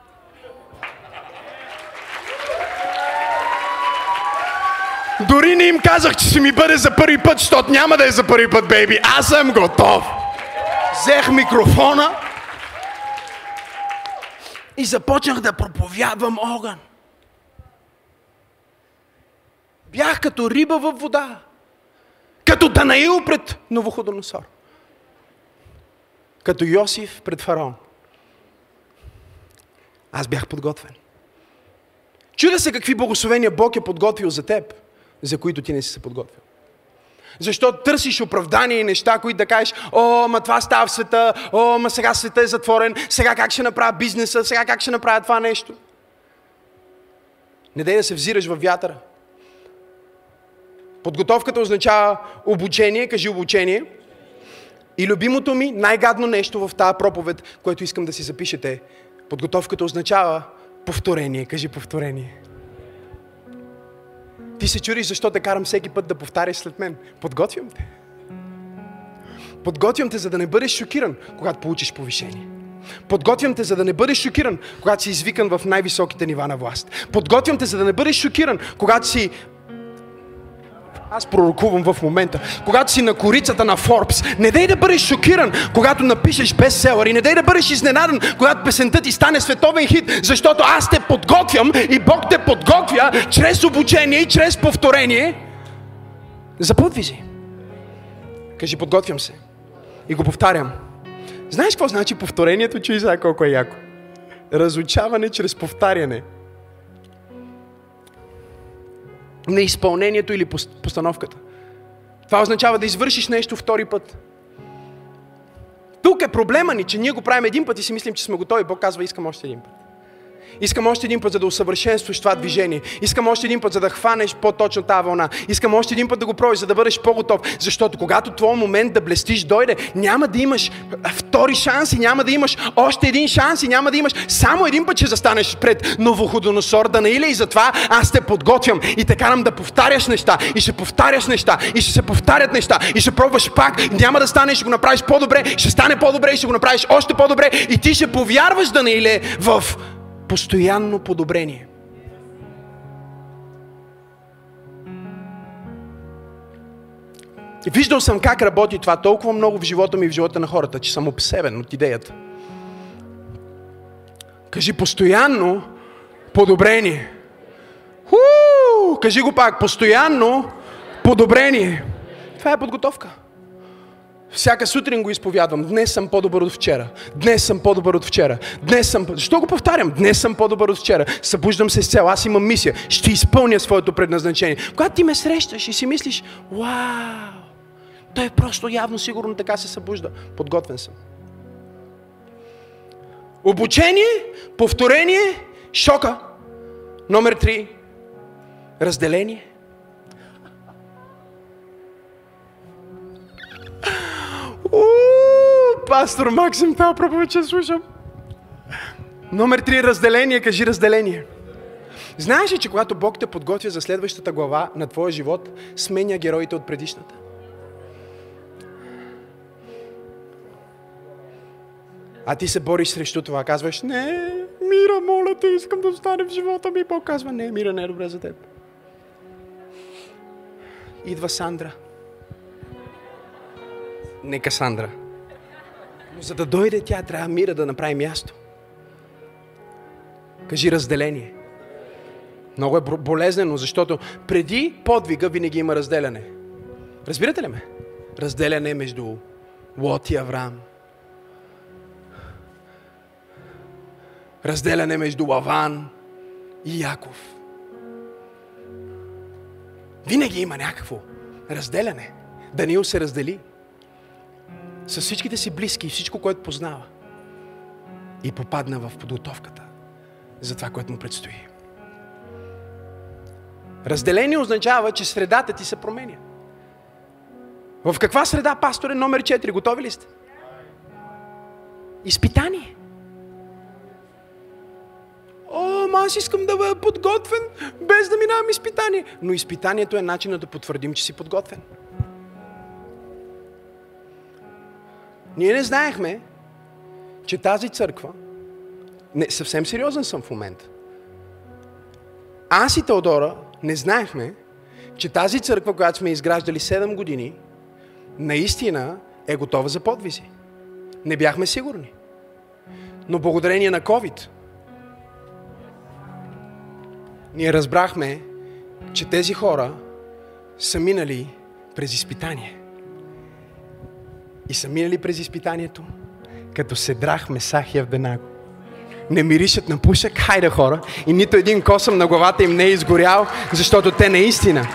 Дори не им казах, че ще ми бъде за първи път, защото няма да е за първи път, бейби. Аз съм готов. Взех микрофона и започнах да проповядвам огън. Бях като риба във вода. Като Данаил пред Новоходоносор. Като Йосиф пред фараон. Аз бях подготвен. Чуда се какви благословения Бог е подготвил за теб за които ти не си се подготвил. Защото търсиш оправдания и неща, които да кажеш, о, ма това става в света, о, ма сега света е затворен, сега как ще направя бизнеса, сега как ще направя това нещо. Не дай да се взираш във вятъра. Подготовката означава обучение, кажи обучение. И любимото ми, най-гадно нещо в тази проповед, което искам да си запишете, подготовката означава повторение, кажи повторение. Ти се чуриш защо те карам всеки път да повтаряш след мен. Подготвям те. Подготвям те, за да не бъдеш шокиран, когато получиш повишение. Подготвям те, за да не бъдеш шокиран, когато си извикан в най-високите нива на власт. Подготвям те, за да не бъдеш шокиран, когато си аз пророкувам в момента. Когато си на корицата на Forbes, не дай да бъдеш шокиран, когато напишеш бестселър и не дай да бъдеш изненадан, когато песента ти стане световен хит, защото аз те подготвям и Бог те подготвя чрез обучение и чрез повторение за подвизи. Кажи, подготвям се. И го повтарям. Знаеш какво значи повторението, че Исаак колко е яко? Разучаване чрез повтаряне. На изпълнението или постановката. Това означава да извършиш нещо втори път. Тук е проблема ни, че ние го правим един път и си мислим, че сме готови. Бог казва, искам още един път. Искам още един път, за да усъвършенстваш това движение. Искам още един път, за да хванеш по-точно тази вълна. Искам още един път да го пробваш, за да бъдеш по-готов. Защото когато твой момент да блестиш дойде, няма да имаш втори шанс и няма да имаш още един шанс и няма да имаш само един път, че застанеш пред Новоходоносор Данаиля и затова аз те подготвям и те карам да повтаряш неща и ще повтаряш неща и ще се повтарят неща и ще пробваш пак. Няма да стане, ще го направиш по-добре, ще стане по-добре и ще го направиш още по-добре и ти ще повярваш, Данаиле, в постоянно подобрение. Виждал съм как работи това толкова много в живота ми и в живота на хората, че съм обсебен от идеята. Кажи постоянно подобрение. Ху! Кажи го пак, постоянно подобрение. Това е подготовка. Всяка сутрин го изповядвам. Днес съм по-добър от вчера. Днес съм по-добър от вчера. Днес съм... Защо го повтарям? Днес съм по-добър от вчера. Събуждам се с цел. Аз имам мисия. Ще изпълня своето предназначение. Когато ти ме срещаш и си мислиш, вау, той просто явно сигурно така се събужда. Подготвен съм. Обучение, повторение, шока. Номер три. Разделение. Пастор Максим, това проповед слушам. Номер три, разделение. Кажи разделение. Знаеш ли, че когато Бог те подготвя за следващата глава на твоя живот, сменя героите от предишната? А ти се бориш срещу това. Казваш, не, мира, моля те, искам да остане в живота ми. Бог казва, не, мира не е добре за теб. Идва Сандра. Не Касандра. Но за да дойде тя, трябва мира да направи място. Кажи разделение. Много е болезнено, защото преди подвига винаги има разделяне. Разбирате ли ме? Разделяне между Лот и Авраам. Разделяне между Лаван и Яков. Винаги има някакво разделяне. Даниил се раздели с всичките си близки и всичко, което познава. И попадна в подготовката за това, което му предстои. Разделение означава, че средата ти се променя. В каква среда, пасторе, номер 4? Готови ли сте? Изпитание. О, аз искам да бъда подготвен, без да минавам изпитание. Но изпитанието е начинът да потвърдим, че си подготвен. Ние не знаехме, че тази църква, не, съвсем сериозен съм в момента, аз и Теодора не знаехме, че тази църква, която сме изграждали 7 години, наистина е готова за подвизи. Не бяхме сигурни. Но благодарение на COVID, ние разбрахме, че тези хора са минали през изпитание и са минали през изпитанието, като седрах Месах и Авденаго. Не миришат на пушек, хайде хора, и нито един косъм на главата им не е изгорял, защото те наистина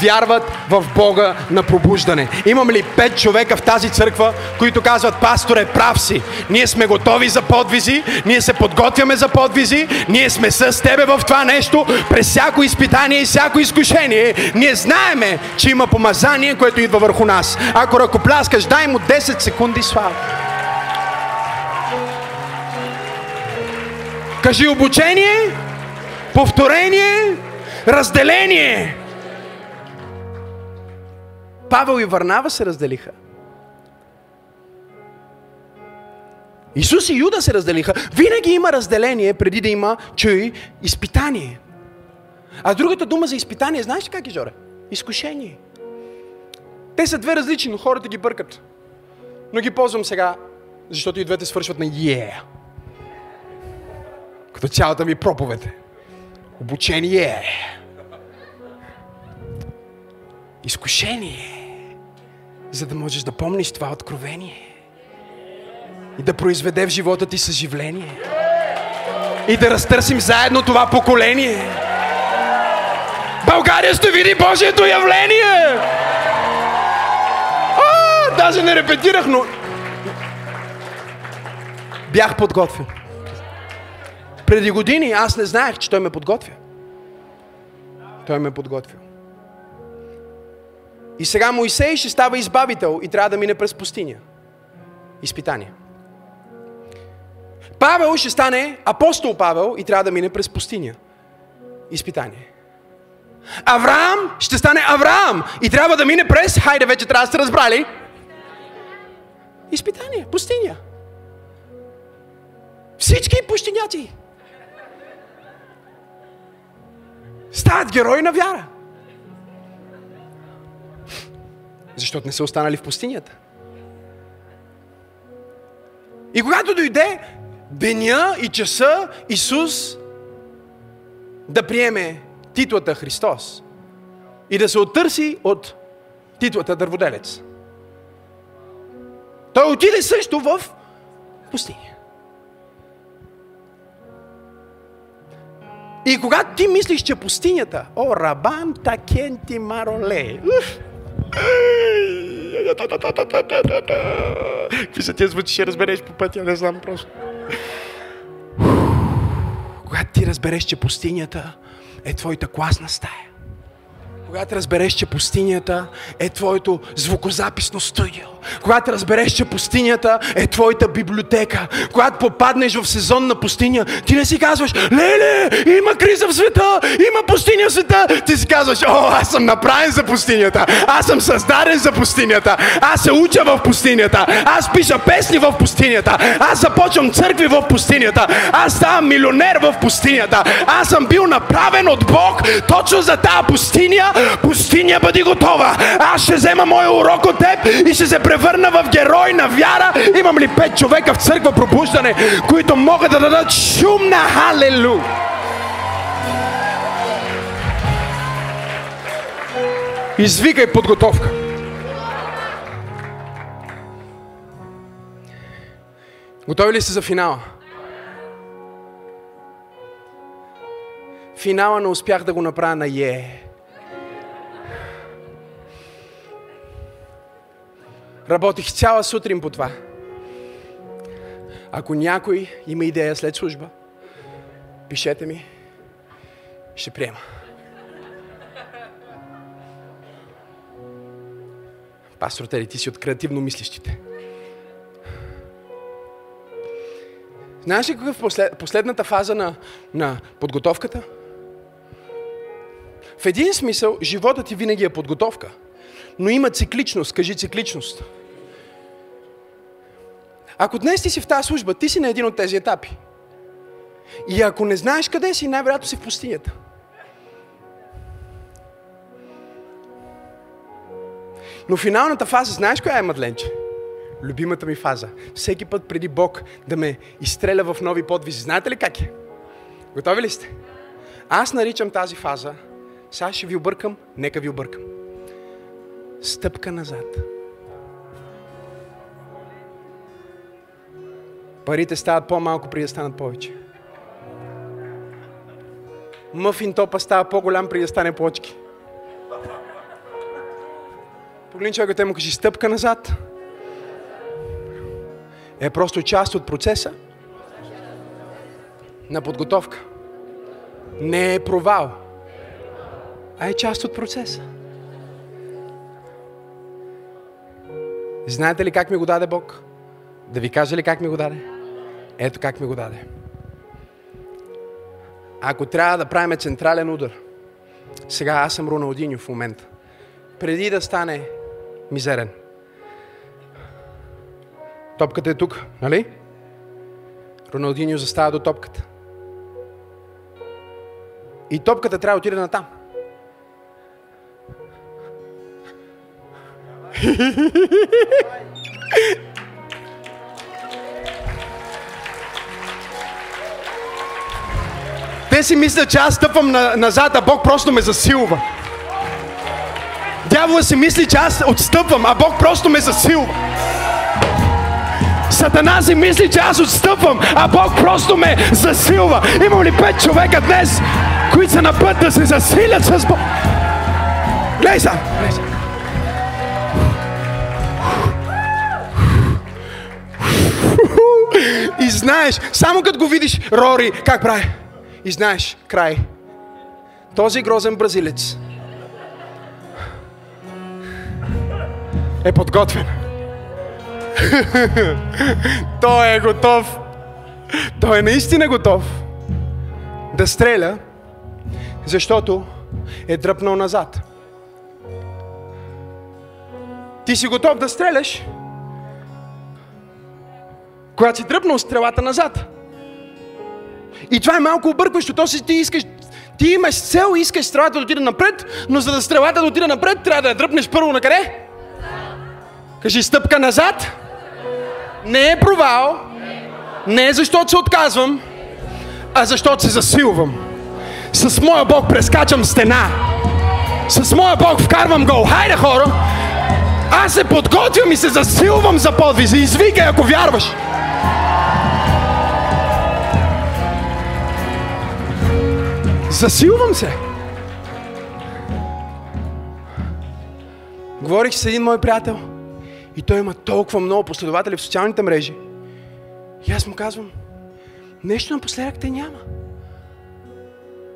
вярват в Бога на пробуждане. Имам ли пет човека в тази църква, които казват, пасторе, прав си, ние сме готови за подвизи, ние се подготвяме за подвизи, ние сме с тебе в това нещо, през всяко изпитание и всяко изкушение, ние знаеме, че има помазание, което идва върху нас. Ако ръкопляскаш, дай му 10 секунди слава. Кажи обучение, повторение, разделение. Павел и Варнава се разделиха. Исус и Юда се разделиха. Винаги има разделение преди да има, чуй, изпитание. А другата дума за изпитание, знаеш ли как е, Жоре? Изкушение. Те са две различни, но хората ги бъркат. Но ги ползвам сега, защото и двете свършват на yeah. Като цялата ми проповед. Обучение. Изкушение. За да можеш да помниш това откровение. И да произведе в живота ти съживление. И да разтърсим заедно това поколение. България ще види Божието явление! А, даже не репетирах, но... Бях подготвен. Преди години аз не знаех, че той ме подготвя. Той ме подготвил. И сега Моисей ще става избавител и трябва да мине през пустиня. Изпитание. Павел ще стане апостол Павел и трябва да мине през пустиня. Изпитание. Авраам ще стане Авраам и трябва да мине през, хайде вече трябва да сте разбрали, изпитание, пустиня. Всички пустиняци стават герои на вяра. Защото не са останали в пустинята. И когато дойде деня и часа Исус да приеме титлата Христос и да се оттърси от титлата дърводелец. Той отиде също в пустиня. И когато ти мислиш, че пустинята, о, рабан такенти мароле, Какви са тези звучи, ще разбереш по пътя, не знам просто. Когато ти разбереш, че пустинята е твоята класна стая, когато разбереш, че пустинята е твоето звукозаписно студио, когато разбереш, че пустинята е твоята библиотека, когато попаднеш в сезон на пустиня, ти не си казваш, леле, има криза в света, има пустиня в света. Ти си казваш, о, аз съм направен за пустинята, аз съм създаден за пустинята, аз се уча в пустинята, аз пиша песни в пустинята, аз започвам църкви в пустинята, аз ставам милионер в пустинята, аз съм бил направен от Бог точно за тази пустиня, пустиня бъди готова. Аз ще взема моя урок от теб и ще се превърна в герой на вяра. Имам ли пет човека в църква пробуждане, които могат да дадат шум на халелу? Извикай подготовка. Готови ли сте за финала? Финала не успях да го направя на Е. Работих цяла сутрин по това. Ако някой има идея след служба, пишете ми, ще приема. Пастор Тери, ти си от креативно мислещите. Знаеш ли какъв послед, последната фаза на, на подготовката? В един смисъл, животът ти винаги е подготовка. Но има цикличност. Кажи цикличност. Ако днес ти си в тази служба, ти си на един от тези етапи. И ако не знаеш къде си, най-вероятно си в пустинята. Но финалната фаза, знаеш коя е, Мадленче? Любимата ми фаза. Всеки път преди Бог да ме изстреля в нови подвизи. Знаете ли как е? Готови ли сте? Аз наричам тази фаза, сега ще ви объркам, нека ви объркам. Стъпка назад. Парите стават по-малко, преди да станат повече. Мъфин топа става по-голям, преди да стане плочки. Погледни човека, те му кажи стъпка назад. Е просто част от процеса на подготовка. Не е провал, а е част от процеса. Знаете ли как ми го даде Бог? Да ви кажа ли как ми го даде? Ето как ми го даде. Ако трябва да правим централен удар, сега аз съм Роналдиньо в момента, преди да стане мизерен. Топката е тук, нали? Роналдиньо застава до топката. И топката трябва да отиде на там. (laughs) Те си мислят, че аз стъпвам на, назад, а Бог просто ме засилва. Дявола си мисли, че аз отстъпвам, а Бог просто ме засилва. Сатана си мисли, че аз отстъпвам, а Бог просто ме засилва. Имам ли пет човека днес, които са на път да се засилят с Бог? Глей са! И знаеш, само като го видиш, Рори, как прави? И знаеш, край. Този грозен бразилец е подготвен. (laughs) Той е готов. Той е наистина готов да стреля, защото е дръпнал назад. Ти си готов да стреляш, когато си дръпнал стрелата назад. И това е малко объркващо. То си ти искаш, ти имаш цел, искаш стрелата да отиде напред, но за да стрелата да отиде напред, трябва да я дръпнеш първо на къде? Кажи стъпка назад. Не е провал. Не е защото се отказвам, а защото се засилвам. С моя Бог прескачам стена. С моя Бог вкарвам гол. Хайде хора! Аз се подготвям и се засилвам за подвизи. Извикай, ако вярваш. Засилвам се. Говорих с един мой приятел и той има толкова много последователи в социалните мрежи. И аз му казвам, нещо напоследък те няма.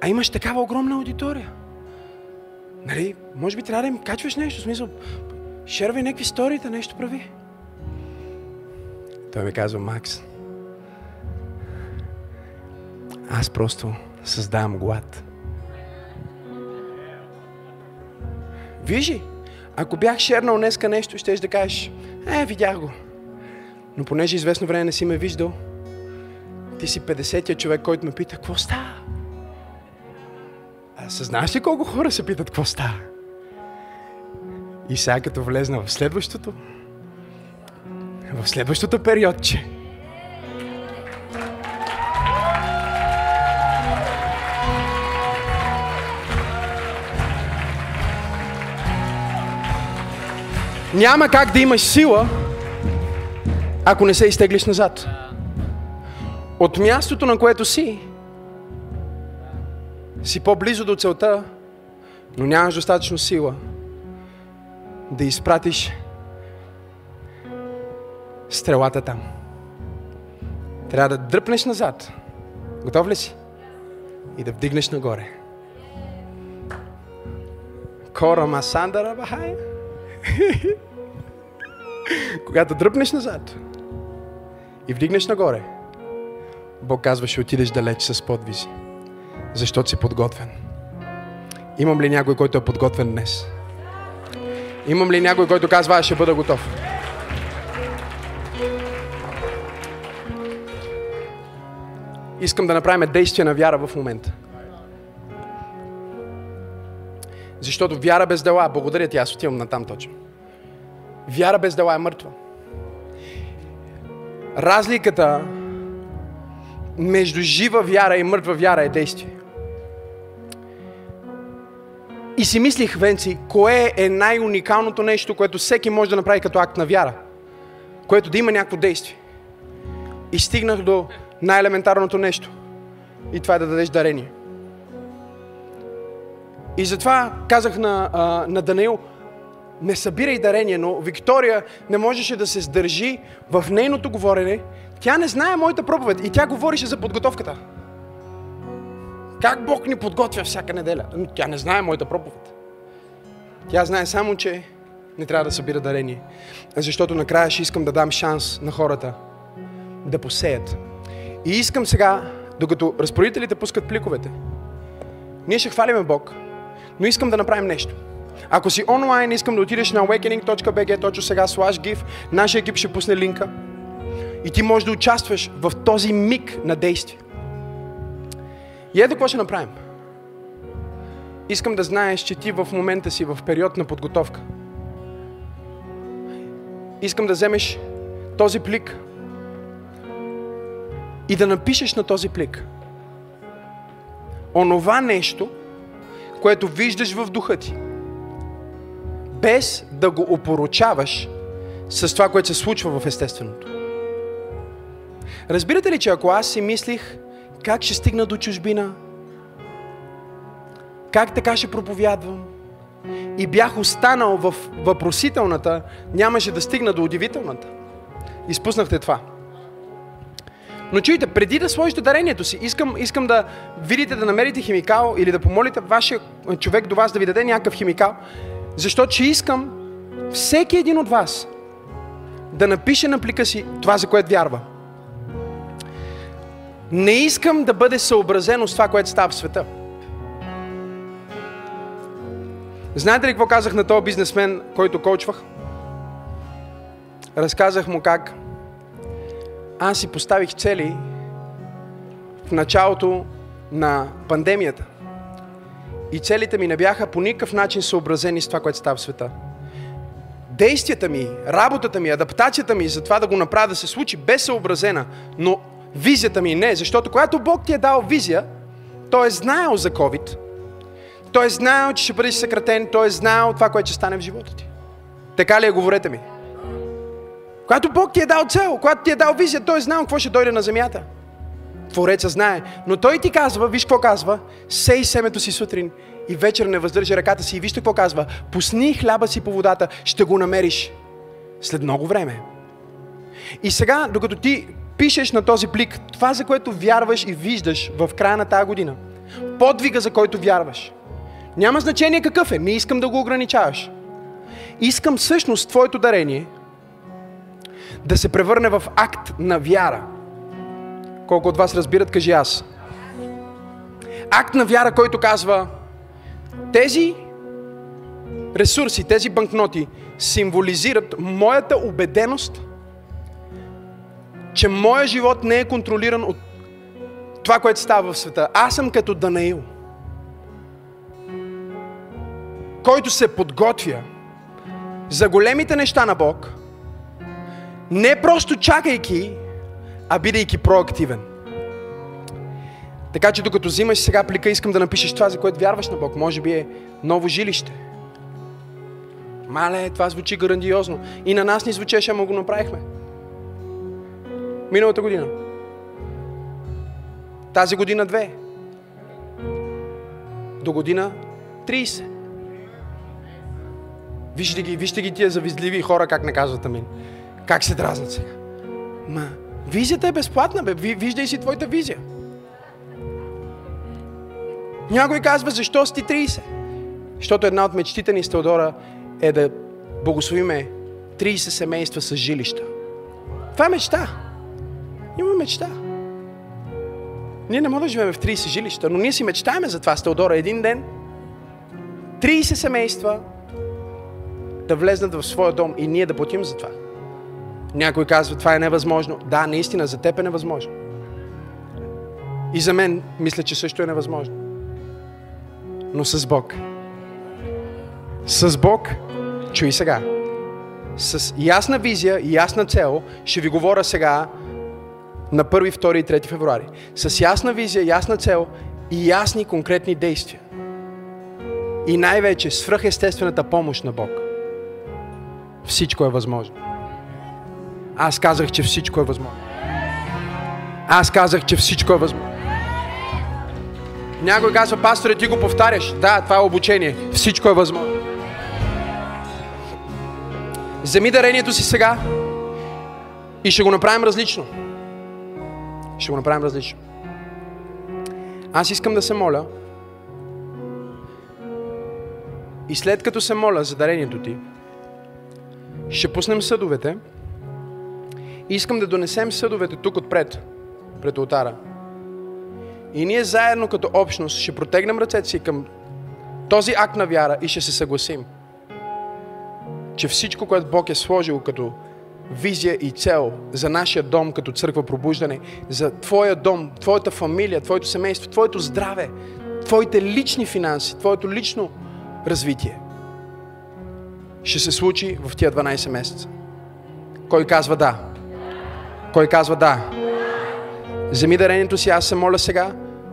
А имаш такава огромна аудитория. Нали, може би трябва да им качваш нещо, в смисъл, шервай някакви сторита, нещо прави. Той ми казва, Макс, аз просто създавам глад. Вижи, ако бях шернал днеска нещо, ще да кажеш, е, видях го. Но понеже известно време не си ме виждал, ти си 50-я човек, който ме пита, какво става? А съзнаваш ли колко хора се питат, какво става? И сега като влезна в следващото, в следващото периодче, Няма как да имаш сила, ако не се изтеглиш назад. От мястото, на което си, си по-близо до целта, но нямаш достатъчно сила да изпратиш стрелата там. Трябва да дръпнеш назад. Готов ли си? И да вдигнеш нагоре. Кора Масандара Бахая. (laughs) Когато дръпнеш назад и вдигнеш нагоре, Бог казва, ще отидеш далеч с подвизи, защото си подготвен. Имам ли някой, който е подготвен днес? Имам ли някой, който казва, аз ще бъда готов? Искам да направим действие на вяра в момента. Защото вяра без дела, благодаря ти, аз отивам на там точно. Вяра без дела е мъртва. Разликата между жива вяра и мъртва вяра е действие. И си мислих, Венци, кое е най-уникалното нещо, което всеки може да направи като акт на вяра, което да има някакво действие. И стигнах до най-елементарното нещо. И това е да дадеш дарение. И затова казах на, а, на Даниил, не събирай дарение, но Виктория не можеше да се сдържи в нейното говорене. Тя не знае моята проповед и тя говореше за подготовката. Как Бог ни подготвя всяка неделя? Но тя не знае моята проповед. Тя знае само, че не трябва да събира дарение. Защото накрая ще искам да дам шанс на хората да посеят. И искам сега, докато разпоредителите пускат пликовете, ние ще хвалиме Бог, но искам да направим нещо. Ако си онлайн, искам да отидеш на awakening.bg точно сега, slash give. Нашия екип ще пусне линка. И ти можеш да участваш в този миг на действие. И ето какво ще направим. Искам да знаеш, че ти в момента си в период на подготовка. Искам да вземеш този плик и да напишеш на този плик онова нещо, което виждаш в духа ти, без да го опоручаваш с това, което се случва в естественото. Разбирате ли, че ако аз си мислих как ще стигна до чужбина, как така ще проповядвам, и бях останал в въпросителната, нямаше да стигна до удивителната. Изпуснахте това. Но чуйте, преди да сложите дарението си, искам, искам да видите да намерите химикал или да помолите вашия човек до вас да ви даде някакъв химикал, защото че искам всеки един от вас да напише на плика си това, за което вярва. Не искам да бъде съобразено с това, което става в света. Знаете ли какво казах на този бизнесмен, който коучвах? Разказах му как аз си поставих цели в началото на пандемията. И целите ми не бяха по никакъв начин съобразени с това, което става в света. Действията ми, работата ми, адаптацията ми за това да го направя да се случи бе съобразена, но визията ми не, защото когато Бог ти е дал визия, той е знаел за COVID, той е знаел, че ще бъдеш съкратен, той е знаел това, което ще стане в живота ти. Така ли е, говорете ми? Когато Бог ти е дал цел, когато ти е дал визия, той е знал какво ще дойде на земята. Твореца знае. Но той ти казва, виж какво казва, сей семето си сутрин и вечер не въздържа ръката си. И вижте какво казва, пусни хляба си по водата, ще го намериш след много време. И сега, докато ти пишеш на този плик това, за което вярваш и виждаш в края на тази година, подвига, за който вярваш, няма значение какъв е, не искам да го ограничаваш. Искам всъщност твоето дарение да се превърне в акт на вяра. Колко от вас разбират, кажи аз. Акт на вяра, който казва, тези ресурси, тези банкноти символизират моята убеденост, че моя живот не е контролиран от това, което става в света. Аз съм като Данаил, който се подготвя за големите неща на Бог, не просто чакайки, а бидейки проактивен. Така че докато взимаш сега плика, искам да напишеш това, за което вярваш на Бог. Може би е ново жилище. Мале, това звучи грандиозно. И на нас ни звучеше, ама го направихме. Миналата година. Тази година две. До година 30. Вижте ги, вижте ги тия завизливи хора, как не казват амин. Как се дразнат сега? Ма, визията е безплатна, бе. Виждай си твоята визия. Някой казва, защо си 30? Защото една от мечтите ни с Теодора е да благословиме 30 семейства с жилища. Това е мечта. Има мечта. Ние не можем да живеем в 30 жилища, но ние си мечтаеме за това с Теодора един ден. 30 семейства да влезнат в своя дом и ние да платим за това. Някой казва, това е невъзможно. Да, наистина, за теб е невъзможно. И за мен мисля, че също е невъзможно. Но с Бог. С Бог, чуй сега, с ясна визия и ясна цел, ще ви говоря сега на 1, 2 и 3 февруари. С ясна визия, ясна цел и ясни конкретни действия. И най-вече свръхестествената помощ на Бог. Всичко е възможно. Аз казах, че всичко е възможно. Аз казах, че всичко е възможно. Някой казва, пасторе, ти го повтаряш. Да, това е обучение. Всичко е възможно. Вземи дарението си сега и ще го направим различно. Ще го направим различно. Аз искам да се моля и след като се моля за дарението ти, ще пуснем съдовете и искам да донесем съдовете тук отпред, пред алтара. И ние заедно като общност ще протегнем ръцете си към този акт на вяра и ще се съгласим, че всичко, което Бог е сложил като визия и цел за нашия дом като църква пробуждане, за твоя дом, твоята фамилия, твоето семейство, твоето здраве, твоите лични финанси, твоето лично развитие, ще се случи в тия 12 месеца. Кой казва да? Кой казва да? Вземи дарението си, аз се моля сега.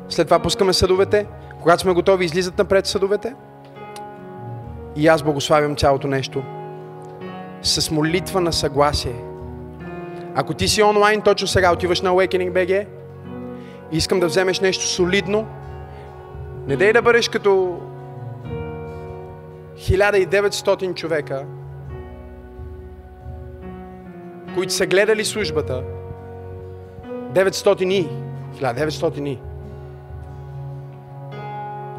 След това пускаме съдовете. Когато сме готови, излизат напред съдовете. И аз благославям цялото нещо с молитва на съгласие. Ако ти си онлайн, точно сега отиваш на Awakening BG, искам да вземеш нещо солидно, не дей да бъдеш като 1900 човека, които са гледали службата, 900 и, 1900 и.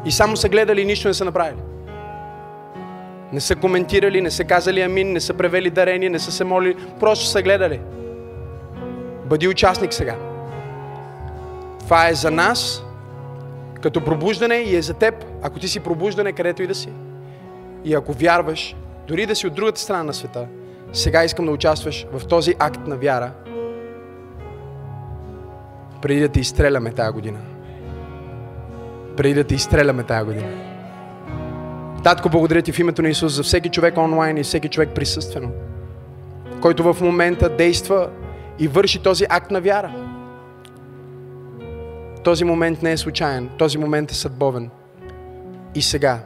И само са гледали и нищо не са направили. Не са коментирали, не са казали амин, не са превели дарение, не са се молили, просто са гледали. Бъди участник сега. Това е за нас, като пробуждане и е за теб, ако ти си пробуждане, където и да си. И ако вярваш, дори да си от другата страна на света, сега искам да участваш в този акт на вяра, преди да те изстреляме тази година. Преди да те изстреляме тази година. Татко, благодаря ти в името на Исус за всеки човек онлайн и всеки човек присъствено, който в момента действа и върши този акт на вяра. Този момент не е случайен, този момент е съдбовен. И сега,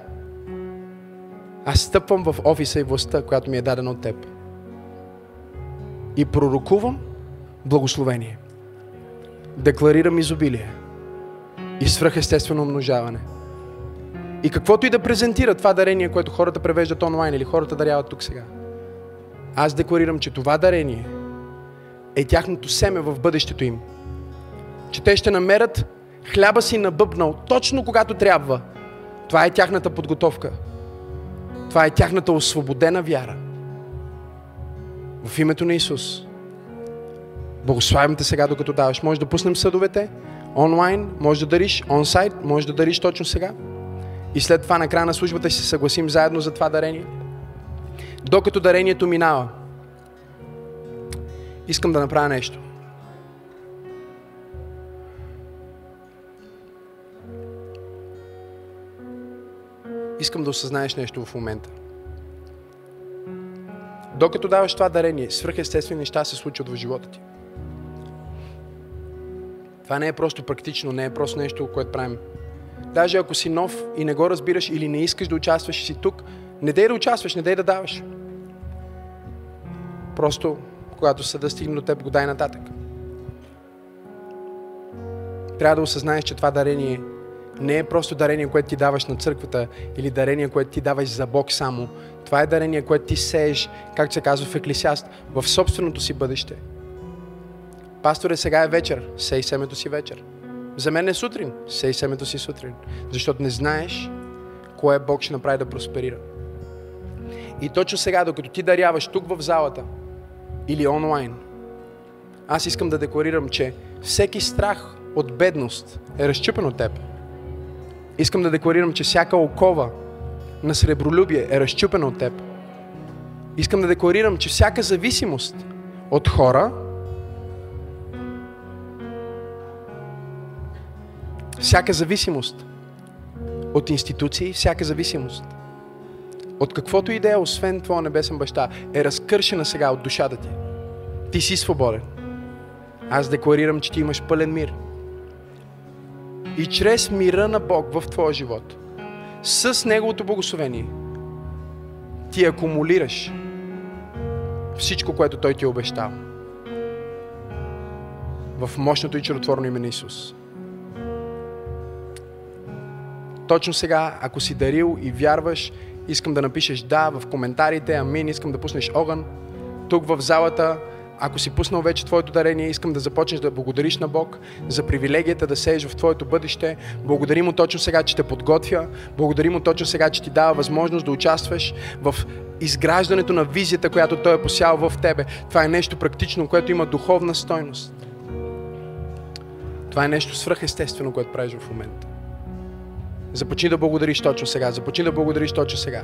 аз стъпвам в офиса и властта, която ми е дадена от теб. И пророкувам благословение. Декларирам изобилие и свръхестествено умножаване. И каквото и да презентира това дарение, което хората превеждат онлайн или хората даряват тук сега. Аз декларирам, че това дарение е тяхното семе в бъдещето им. Че те ще намерят хляба си набъбнал точно когато трябва. Това е тяхната подготовка. Това е тяхната освободена вяра. В името на Исус. Благославям те сега, докато даваш. Може да пуснем съдовете онлайн, може да дариш онсайт, може да дариш точно сега. И след това на края на службата ще се съгласим заедно за това дарение. Докато дарението минава, искам да направя нещо. Искам да осъзнаеш нещо в момента. Докато даваш това дарение, свръхестествени неща се случват в живота ти. Това не е просто практично, не е просто нещо, което правим. Даже ако си нов и не го разбираш или не искаш да участваш си тук, не дей да участваш, не дей да даваш. Просто, когато съда стигне до теб, го дай нататък. Трябва да осъзнаеш, че това дарение не е просто дарение, което ти даваш на църквата или дарение, което ти даваш за Бог само. Това е дарение, което ти сееш, както се казва в Еклисиаст, в собственото си бъдеще. Пасторе, сега е вечер, сей семето си вечер. За мен е сутрин, сей семето си сутрин. Защото не знаеш кое Бог ще направи да просперира. И точно сега, докато ти даряваш тук в залата или онлайн, аз искам да декларирам, че всеки страх от бедност е разчупен от теб. Искам да декларирам, че всяка окова на сребролюбие е разчупена от теб. Искам да декларирам, че всяка зависимост от хора, всяка зависимост от институции, всяка зависимост от каквото и да е, освен Твоя небесен баща, е разкършена сега от душата ти. Ти си свободен. Аз декларирам, че ти имаш пълен мир. И чрез мира на Бог в твоя живот, с Неговото благословение, ти акумулираш всичко, което Той ти е обещал. В мощното и чудотворно име на Исус. Точно сега, ако си дарил и вярваш, искам да напишеш да в коментарите, амин, искам да пуснеш огън. Тук в залата ако си пуснал вече твоето дарение, искам да започнеш да благодариш на Бог за привилегията да сееш в твоето бъдеще. Благодарим му точно сега, че те подготвя. Благодарим му точно сега, че ти дава възможност да участваш в изграждането на визията, която Той е посял в тебе. Това е нещо практично, което има духовна стойност. Това е нещо свръхестествено, което правиш в момента. Започни да благодариш точно сега. Започни да благодариш точно сега.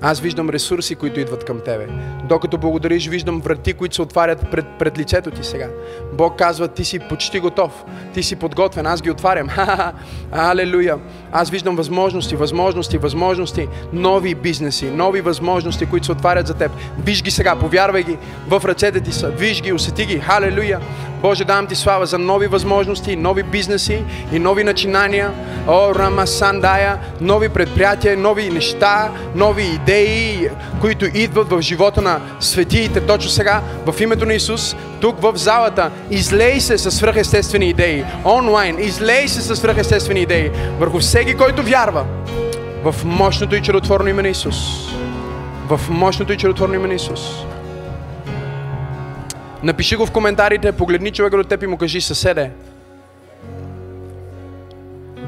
Аз виждам ресурси, които идват към тебе. Докато благодариш, виждам врати, които се отварят пред, пред лицето ти сега. Бог казва, ти си почти готов, ти си подготвен, аз ги отварям. (laughs) Алелуя! Аз виждам възможности, възможности, възможности, нови бизнеси, нови възможности, които се отварят за теб. Виж ги сега, повярвай ги, в ръцете ти са, виж ги, усети ги. Халелуя! Боже, давам ти слава за нови възможности, нови бизнеси и нови начинания. О, Рамасандая, нови предприятия, нови неща, нови идеи, които идват в живота на светиите точно сега, в името на Исус, тук в залата. Излей се със свръхестествени идеи. Онлайн, излей се със свръхестествени идеи върху всеки, който вярва в мощното и чудотворно име на Исус. В мощното и чудотворно име на Исус. Напиши го в коментарите, погледни човека до теб и му кажи съседе.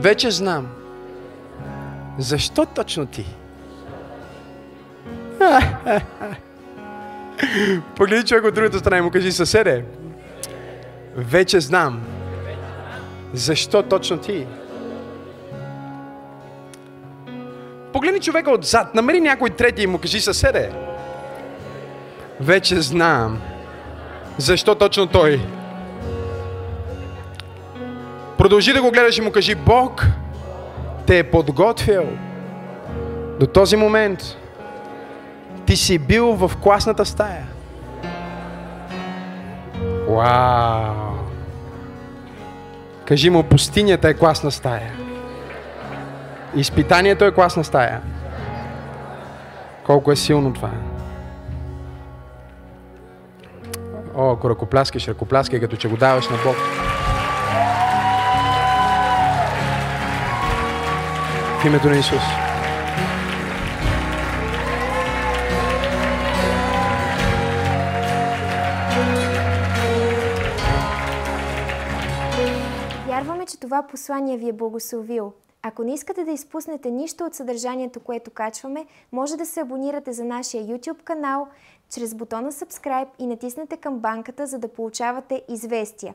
Вече знам. Защо точно ти? (laughs) Погледни човек от другата страна и му кажи съседе. Вече знам. Защо точно ти? Погледни човека отзад, намери някой трети и му кажи съседе. Вече знам. Защо точно той? Продължи да го гледаш и му кажи, Бог те е подготвил до този момент. Ти си бил в класната стая. Вау! Кажи му, пустинята е класна стая. Изпитанието е класна стая. Колко е силно това. О, ако ръкопляскаш, ръкопляскай, като че го даваш на Бог. В името на Исус. Вярваме, че това послание ви е благословило. Ако не искате да изпуснете нищо от съдържанието, което качваме, може да се абонирате за нашия YouTube канал чрез бутона Subscribe и натиснете камбанката, за да получавате известия.